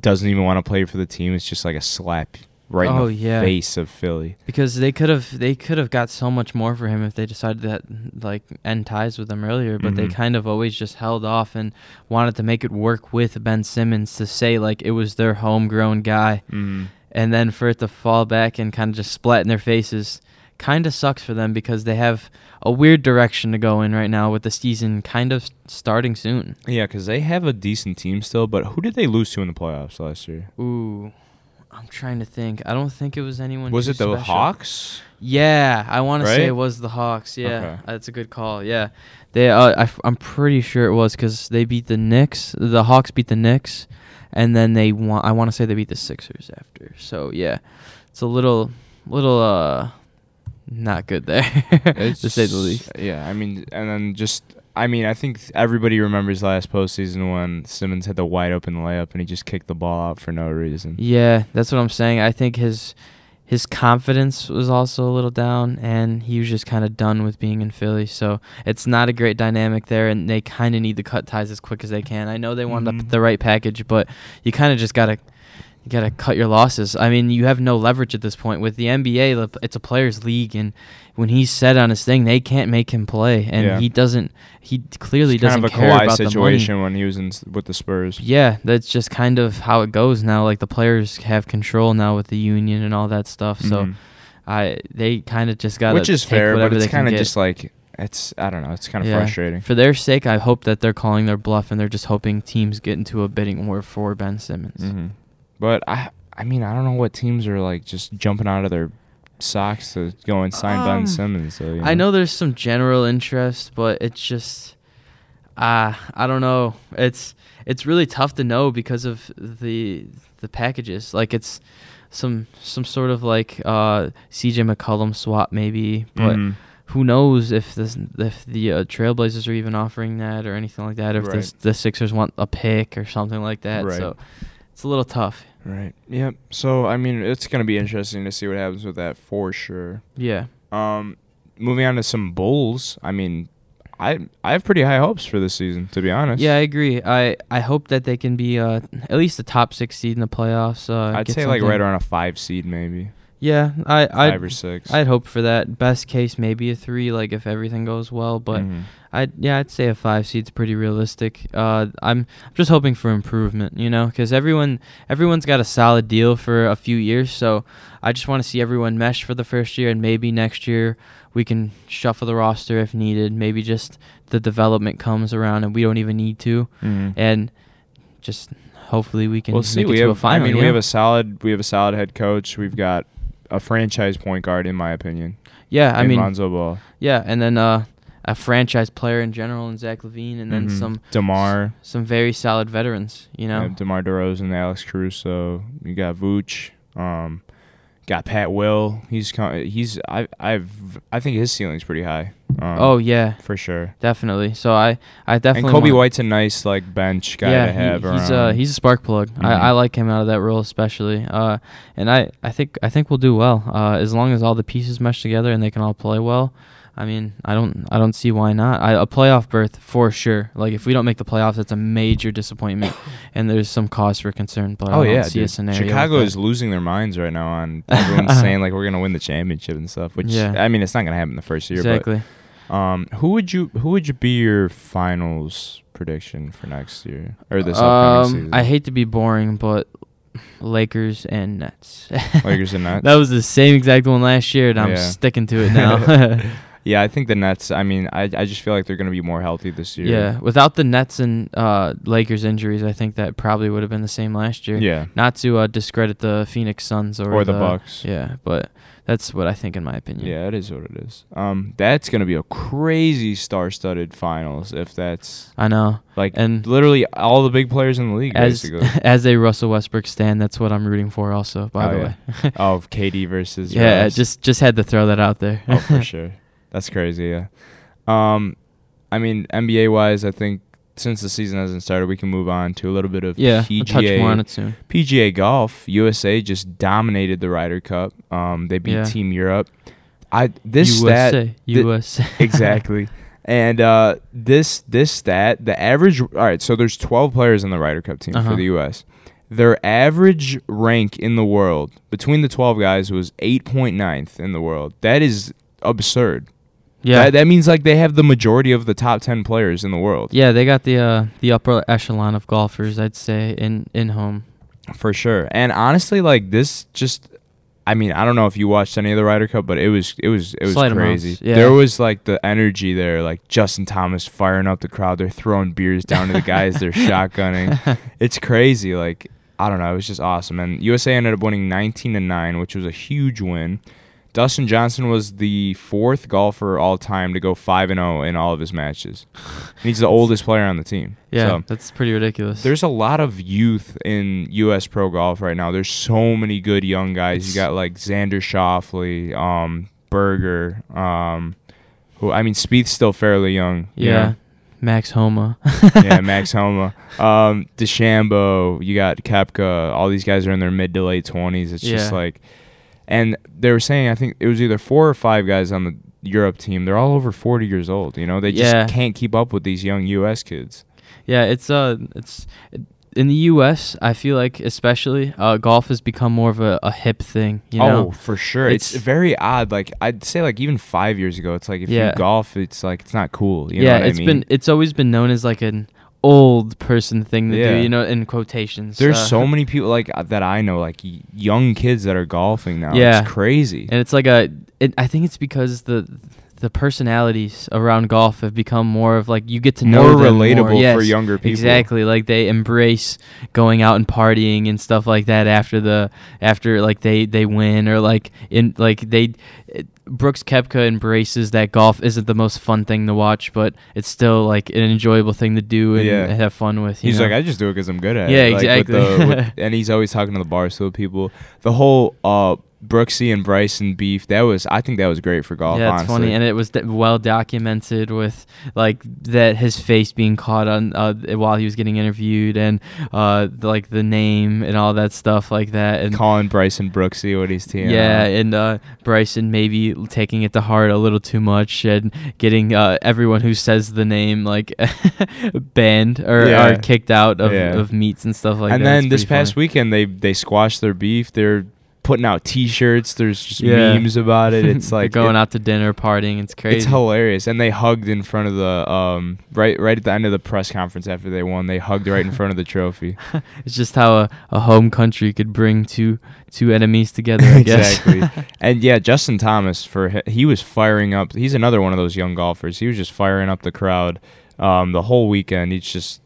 doesn't even want to play for the team, it's just like a slap right Oh, in the yeah. face of Philly. because they could have they could have got so much more for him if they decided that like end ties with him earlier but they Mhm. kind of always just held off and wanted to make it work with Ben Simmons to say like it was their homegrown guy Mm. and then for it to fall back and kind of just splat in their faces kind of sucks for them because they have a weird direction to go in right now with the season kind of starting soon. Yeah, because they have a decent team still, but who did they lose to in the playoffs last year? Ooh. I'm trying to think. I don't think it was anyone. Was it the special. Hawks? Yeah, I want to say it was the Hawks. Yeah, Okay. that's a good call. Yeah, they. Uh, I, am pretty sure it was because they beat the Knicks. The Hawks beat the Knicks, and then they want. I want to say they beat the Sixers after. So yeah, it's a little, little uh, not good there [LAUGHS] to say the least. Yeah, I mean, and then just, I mean, I think everybody remembers last postseason when Simmons had the wide open layup and he just kicked the ball out for no reason. Yeah, that's what I'm saying. I think his his confidence was also a little down, and he was just kind of done with being in Philly. So it's not a great dynamic there, and they kind of need to cut ties as quick as they can. I know they wound up Mhm. with the right package, but you kind of just gotta you gotta cut your losses. I mean, you have no leverage at this point with the NBA. It's a players' league, and when he's set on his thing, they can't make him play, and Yeah. he doesn't. He clearly It's doesn't of a care Kawhi about the money. situation when he was in with the Spurs. Yeah, that's just kind of how it goes now. Like the players have control now with the union and all that stuff. So Mhm. I they kind of just got which is fair, but it's kind of just like it's. I don't know. It's kind of Yeah. frustrating. for their sake. I hope that they're calling their bluff and they're just hoping teams get into a bidding war for Ben Simmons. hmm But I, I mean, I don't know what teams are like just jumping out of their socks to go and sign Um, Ben Simmons. So, you I know there's some general interest, but it's just uh I don't know. It's it's really tough to know because of the the packages. Like it's some some sort of like uh CJ McCollum swap maybe, but Mhm. who knows if this if the uh, Trailblazers are even offering that or anything like that. Or if the Right. s- the Sixers want a pick or something like that. Right. So it's a little tough. Right. Yep. So I mean, it's gonna be interesting to see what happens with that for sure. Yeah. Um, moving on to some Bulls. I mean, I I have pretty high hopes for this season, to be honest. Yeah, I agree. I, I hope that they can be uh, at least the top six seed in the playoffs. Uh, I'd say like right around a five seed, maybe. Yeah, I I five or six. I'd hope for that. Best case, maybe a three, like if everything goes well. But Mhm. I'd yeah, I'd say a five seed's pretty realistic. Uh, I'm I'm just hoping for improvement, you know, because everyone everyone's got a solid deal for a few years. So I just want to see everyone mesh for the first year, and maybe next year we can shuffle the roster if needed. Maybe just the development comes around, and we don't even need to, Mhm. and just hopefully we can we'll see. We have. a final. I mean, we have a solid. We have a solid head coach. We've got a franchise point guard, in my opinion. yeah. I mean, Lonzo Ball, yeah, and then uh, a franchise player in general, and Zach LaVine, and then Mhm. some DeMar, some very solid veterans. You know, have DeMar DeRozan, Alex Caruso. You got Vooch. Um, got Pat Will. He's he's I I've I think his ceiling's pretty high. Um, oh yeah, for sure. definitely. So I I definitely and Coby White's a nice like bench guy yeah, to have he, around. he's uh he's a spark plug. Mhm. I, I like him out of that role especially. Uh, and I I think I think we'll do well. Uh, as long as all the pieces mesh together and they can all play well. I mean, I don't I don't see why not. I, a playoff berth for sure. Like if we don't make the playoffs, that's a major disappointment, [COUGHS] and there's some cause for concern. But I Oh don't yeah, see a scenario. Chicago is losing their minds right now on [LAUGHS] everyone's saying like we're gonna win the championship and stuff. Which Yeah. I mean, it's not gonna happen the first year. exactly. But um, who would you who would you be your finals prediction for next year or this upcoming Um, season? I hate to be boring, but Lakers and Nets. Lakers and [LAUGHS] Nets. that was the same exact one last year, and I'm Yeah. sticking to it [LAUGHS] now. Yeah, I think the Nets. I mean, I I just feel like they're gonna be more healthy this year. yeah, without the Nets and uh, Lakers injuries, I think that probably would have been the same last year. Yeah. Not to uh, discredit the Phoenix Suns or, Or the Bucks. Yeah, but that's what I think in my opinion. Yeah, it is what it is. Um, that's gonna be a crazy star-studded finals if that's I know. like And literally all the big players in the league, as basically. [LAUGHS] as a Russell Westbrook stand, that's what I'm rooting for. Also, by Oh, the yeah. way. [LAUGHS] of KD versus yeah, Russ. just just had to throw that out there. oh for [LAUGHS] sure. That's crazy. Yeah. Um, I mean NBA wise, I think since the season hasn't started, we can move on to a little bit of yeah, PGA. we'll touch more on it soon. PGA golf. USA just dominated the Ryder Cup. Um, they beat Yeah. Team Europe. I this USA, stat USA. [LAUGHS] exactly. And uh, this this stat, the average. All right, so there's 12 players in the Ryder Cup team Uh-huh. for the U.S. Their average rank in the world between the 12 guys was 8.9th in the world. That is absurd. Yeah, That, that means like they have the majority of the top 10 players in the world. yeah, they got the uh, the upper echelon of golfers, I'd say, in in home. For sure. And honestly, like this just I mean, I don't know if you watched any of the Ryder Cup, but it was it was it was Slight crazy. yeah. There was like the energy there, like Justin Thomas firing up the crowd. They're throwing beers down to the guys. They're [LAUGHS] shotgunning. [LAUGHS] It's crazy. Like I don't know. It was just awesome. And USA ended up winning 19 to nine, which was a huge win. Dustin Johnson was the fourth golfer all time to go five and zero in all of his matches. And he's the oldest player on the team. Yeah, So, that's pretty ridiculous. there's a lot of youth in U.S. pro golf right now. There's so many good young guys. You got like Xander Schauffele, um, Berger, um, who I mean, Spieth's still fairly young. you yeah, know? Max Homa. [LAUGHS] yeah, Max [LAUGHS] Homa, um, DeChambeau. You got Koepka. All these guys are in their mid to late twenties. It's just like, and they were saying I think it was either four or five guys on the Europe team. They're all over forty years old. You know, they just Yeah. can't keep up with these young U.S. kids. Yeah, it's uh, it's in the U.S. I feel like especially uh, golf has become more of a, a hip thing. You know, oh, for sure. It's, It's- very odd. Like I'd say, like even five years ago, it's like if Yeah. you golf, it's like it's not cool. You yeah, know what it's I mean? been it's always been known as like an old person thing to Yeah. do. You know, in quotations. There's uh, so many people like uh, that I know, like young kids that are golfing now. Yeah. it's crazy. and it's like a. It, I think it's because the the personalities around golf have become more of like you get to know More them relatable for Yes, younger people. Exactly, like they embrace going out and partying and stuff like that after the after like they they win or like in like they it, Brooks Koepka embraces that golf isn't the most fun thing to watch, but it's still like an enjoyable thing to do and Yeah. have fun with. you He's know? like, I just do it because I'm good at Yeah, it. Like, with exactly. the- with- and he's always talking to the Barstool people. The whole uh, Brooksy and Bryson beef. That was, I think, that was great for golf. yeah, it's honestly. funny, and it was well documented with like that his face being caught on uh, while he was getting interviewed, and uh, like the name and all that stuff like that, and calling Bryson Brooksy what he's teeing. Yeah, off. and uh, Bryson maybe taking it to heart a little too much and getting uh, everyone who says the name like [LAUGHS] banned or, Yeah. or kicked out of, Yeah. of meets and stuff like and that. And then this pretty past weekend, they they squashed their beef. They're putting out T-shirts. There's just Yeah. memes about it. It's [LAUGHS] like going it- out to dinner, partying. It's crazy. It's hilarious, and they hugged in front of the um right right at the end of the press conference after they won. They hugged right in front of the trophy. [LAUGHS] It's just how a, a home country could bring two two enemies together. I [LAUGHS] guess. exactly. and yeah, Justin Thomas for he was firing up. He's another one of those young golfers. He was just firing up the crowd um, the whole weekend. He's just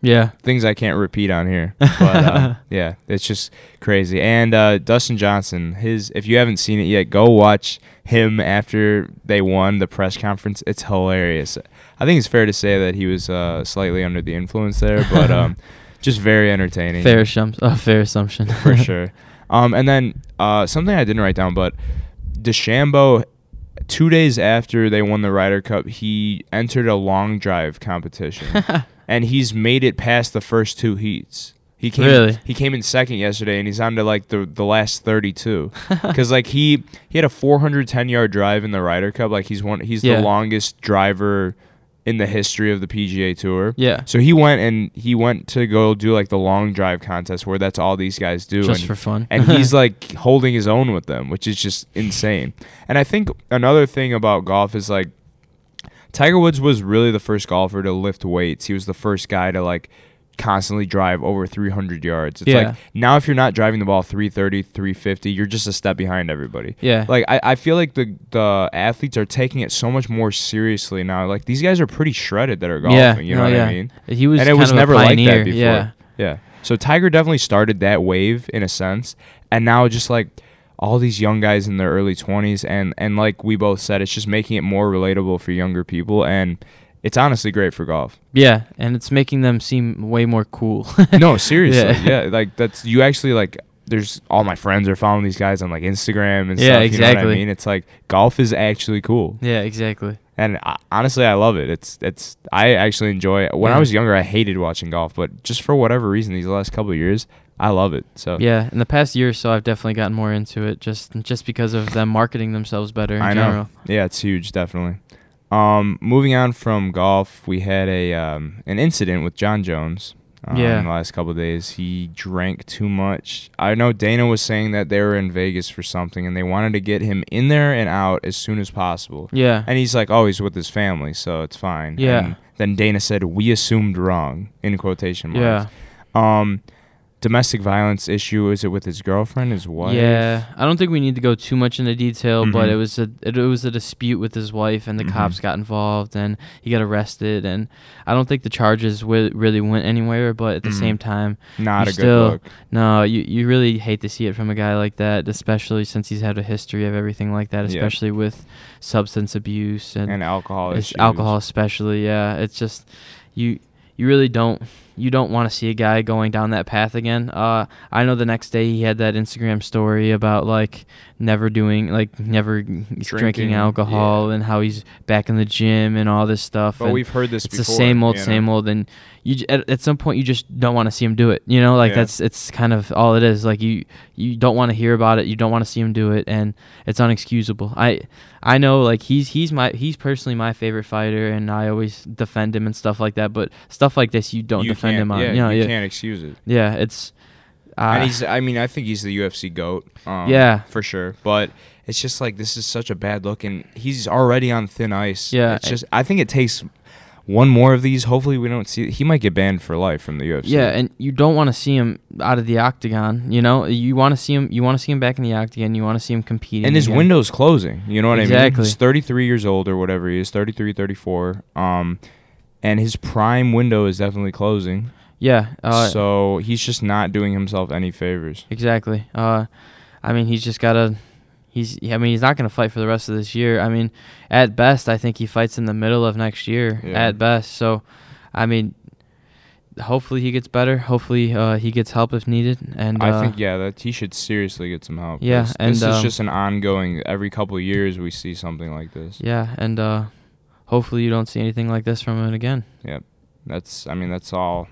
yeah. things I can't repeat on here. [LAUGHS] But uh, yeah, it's just crazy. And uh, Dustin Johnson, his if you haven't seen it yet, go watch him after they won the press conference. It's hilarious. I think it's fair to say that he was uh, slightly under the influence there, but um, [LAUGHS] just very entertaining. Fair assumption. Oh, fair assumption. [LAUGHS] for sure. Um, and then uh, something I didn't write down, but DeChambeau, two days after they won the Ryder Cup, he entered a long drive competition, and he's made it past the first two heats. He came. Really? He came in second yesterday, and he's on to like the the last thirty two, because [LAUGHS] like he he had a four hundred ten yard drive in the Ryder Cup. Like he's one. He's Yeah. the longest driver in the history of the PGA Tour. yeah. So he went and he went to go do like the long drive contest where that's all these guys do. Just and, for fun. and he's [LAUGHS] like holding his own with them, which is just insane. And I think another thing about golf is like Tiger Woods was really the first golfer to lift weights. He was the first guy to like constantly drive over 300 yards. It's Yeah. like now if you're not driving the ball 330, 350, you're just a step behind everybody. yeah. Like I, I feel like the the athletes are taking it so much more seriously now. Like these guys are pretty shredded that are golfing. Oh, yeah. You know no, what yeah. I mean? He was and it was never like that before. Yeah. Yeah. So Tiger definitely started that wave in a sense, and now just like all these young guys in their early 20s and and like we both said it's just making it more relatable for younger people and it's honestly great for golf. Yeah, and it's making them seem way more cool. [LAUGHS] no, seriously. Yeah. Yeah. like that's you actually like there's all my friends are following these guys on like Instagram and Yeah, stuff, you know what I exactly. mean? It's like golf is actually cool. yeah, exactly. And I, honestly, I love it. It's it's I actually enjoy it. When I was younger, I hated watching golf, but just for whatever reason, these last couple of years, I love it. So Yeah, in the past year or so, I've definitely gotten more into it just just because of them marketing themselves better in I general. know. Yeah, it's huge, definitely. Um, moving on from golf, we had a um, an incident with Jon Jones. Um, Yeah. in the last couple of days, he drank too much. I know Dana was saying that they were in Vegas for something, and they wanted to get him in there and out as soon as possible. Yeah. And he's like, "Oh, he's with his family, so it's fine." Yeah. And then Dana said, "We assumed wrong." In quotation marks. yeah. Um, domestic violence issue is it with his girlfriend, his wife? Yeah, I don't think we need to go too much into detail, but Mhm. it was a it, it was a dispute with his wife, and the Mhm. cops got involved, and he got arrested, and I don't think the charges wi- really went anywhere. But at the Mhm. same time, Not a still- good look. no, you you really hate to see it from a guy like that, especially since he's had a history of everything like that, Yeah. especially with substance abuse and, And alcohol alcohol, especially. Yeah, it's just you you really don't you don't want to see a guy going down that path again. Uh, I know the next day he had that Instagram story about like never doing like never drinking, Drinking, alcohol yeah. and how he's back in the gym and all this stuff. But and we've heard this it's before. the same old, you know? same old, and you at, at some point you just don't want to see him do it. You know, like Yeah. that's it's kind of all it is. Like you you don't want to hear about it, you don't want to see him do it, and it's unexcusable. I I know like he's he's my he's personally my favorite fighter, and I always defend him and stuff like that. But stuff like this, you don't You defend him on. Yeah, you know, you yeah, can't excuse it. yeah, it's. Uh, and he's, I mean, I think he's the UFC goat. Um, Yeah. for sure. But it's just like this is such a bad look, and he's already on thin ice. Yeah, it's just I think it takes one more of these. Hopefully, we don't see. He might get banned for life from the UFC. Yeah, and you don't want to see him out of the octagon. You know, you want to see him. You want to see him back in the octagon. You want to see him competing. and his again. window's closing. You know what I mean? Exactly. He's 33 years old or whatever he is, 33, 34. Um, and his prime window is definitely closing. Yeah. Uh, so he's just not doing himself any favors. Exactly. Uh, I mean, he's just gotta. He's. I mean, he's not gonna fight for the rest of this year. I mean, at best, I think he fights in the middle of next year. Yeah. At best. So, I mean, hopefully he gets better. Hopefully uh, he gets help if needed. And I uh, think yeah, that he should seriously get some help. Yeah, this, and, this um, is just an ongoing. Every couple of years, we see something like this. Yeah, and uh, hopefully you don't see anything like this from him again. Yep. That's I mean that's all.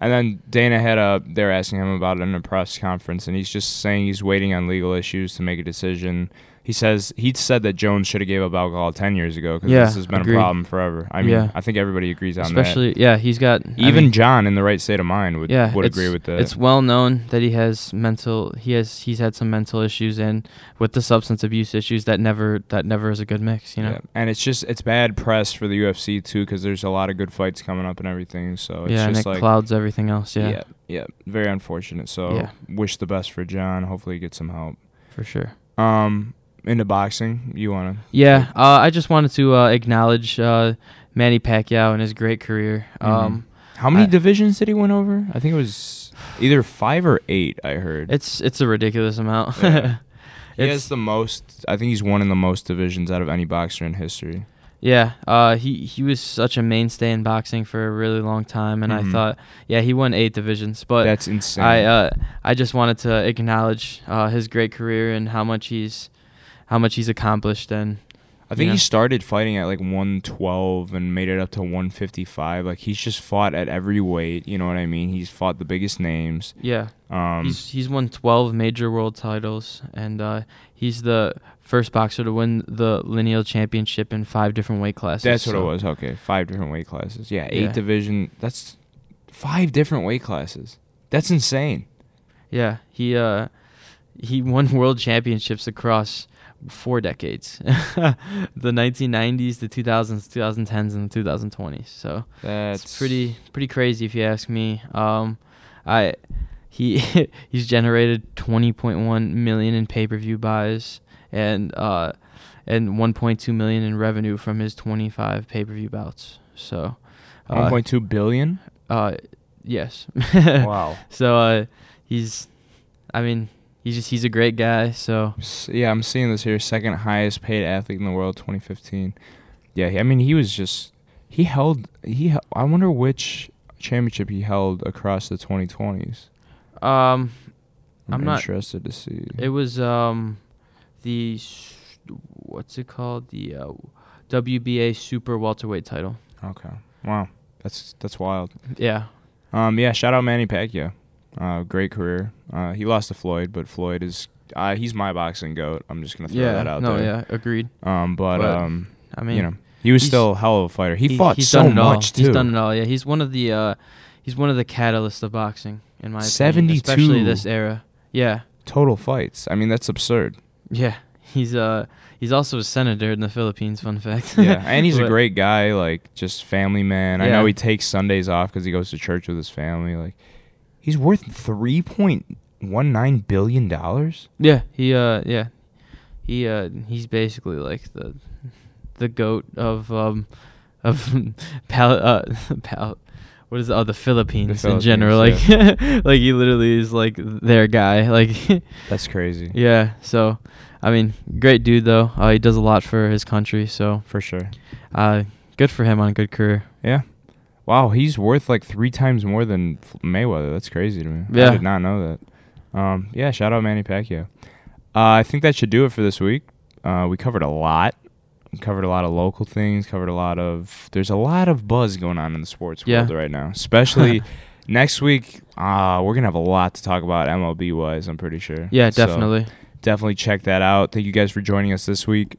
And then Dana had a they're asking him about it in a press conference, and he's just saying he's waiting on legal issues to make a decision. He says he said that Jones should have gave up alcohol ten years ago because Yeah, this has been agreed. a problem forever. I mean, Yeah. I think everybody agrees on that. Especially, yeah, he's got Even mean, Jon, in the right state of mind, would yeah, would agree with that. It's well known that he has mental. He has he's had some mental issues, and with the substance abuse issues, that never that never is a good mix. You know. Yeah. And it's just it's bad press for the UFC too because there's a lot of good fights coming up and everything. So it's yeah, and it like clouds everything else. Yeah, yeah, yeah, very unfortunate. So wish the best for Jon. Hopefully, he gets some help. for sure. Um, into boxing, you want to? Yeah, uh, I just wanted to uh, acknowledge uh, Manny Pacquiao and his great career. Um, How many I- divisions did he win over? I think it was either five or eight. I heard. It's it's a ridiculous amount. Yeah. he [LAUGHS] has the most. I think he's won in the most divisions out of any boxer in history. Yeah, uh, he he was such a mainstay in boxing for a really long time, and Mhm. I thought, yeah, he won eight divisions. But That's insane. I uh, I just wanted to acknowledge uh, his great career and how much he's how much he's accomplished. And I think you he started fighting at like 112 and made it up to 155. Like he's just fought at every weight. You know what I mean? He's fought the biggest names. yeah, Um, he's he's won twelve major world titles, and uh, he's the first boxer to win the lineal championship in five different weight classes. that's what it was. Okay, five different weight classes. Yeah, eight Yeah. division. That's five different weight classes. That's insane. Yeah, he uh he won [LAUGHS] world championships across four decades. [LAUGHS] the 1990s, the 2000s, 2010s and the 2020s. So, That's it's pretty pretty crazy if you ask me. Um I he [LAUGHS] he's generated 20.1 million in pay-per-view buys and uh and 1.2 million in revenue from his 25 pay-per-view bouts. So, uh, 1.2 billion. uh yes. [LAUGHS] wow. So uh, he's, I mean, he's just he's a great guy. So Yeah, I'm seeing this here. Second highest paid athlete in the world, 2015. Yeah, I mean, he was just he held he. I wonder which championship he held across the 2020s. um, I'm, I'm not- interested to see. it was um, the what's it called the uh, WBA super welterweight title. okay. Wow. That's that's wild. Yeah, Um. Yeah. Shout out Manny Pacquiao. Uh. Great career. Uh. He lost to Floyd, but Floyd is. Uh. He's my boxing goat. I'm just gonna throw yeah, that out no, there. yeah, agreed. Um. But, But, um. I mean, you know, he was still a hell of a fighter. He, he- fought he's so done it all. much too. He's done it all. Yeah, he's one of the uh, he's one of the catalysts of boxing in my opinion, 72. especially this era. Yeah, Total fights. I mean, that's absurd. yeah. He's uh he's also a senator in the Philippines. Fun fact. yeah, and he's a [LAUGHS] great guy, like just family man. I know he takes Sundays off because he goes to church with his family. Like, he's worth three point one nine billion dollars. Yeah, he uh yeah. He uh he's basically like the the goat of um of [LAUGHS] pal uh [LAUGHS] pal what is it? Oh, the Philippines, in general. Like Philippines, [LAUGHS] like he literally is like their guy. Like That's crazy. yeah, so I mean, great dude though. Uh, he does a lot for his country, so for sure. uh good for him on a good career. Yeah. Wow, he's worth like three times more than Mayweather. That's crazy to me. Yeah. I did not know that. Um, yeah, shout out Manny Pacquiao. Uh, I think that should do it for this week. Uh, we covered a lot. We covered a lot of local things. Covered a lot of. There's a lot of buzz going on in the sports Yeah. world right now. Especially [LAUGHS] next week. Uh, we're gonna have a lot to talk about MLB wise. I'm pretty sure. Yeah, So, definitely. definitely check that out. Thank you guys for joining us this week.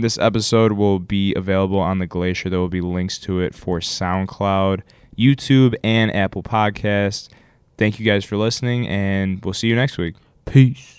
This episode will be available on the Glacier. There will be links to it for SoundCloud, YouTube, and Apple Podcasts. Thank you guys for listening, and we'll see you next week. Peace.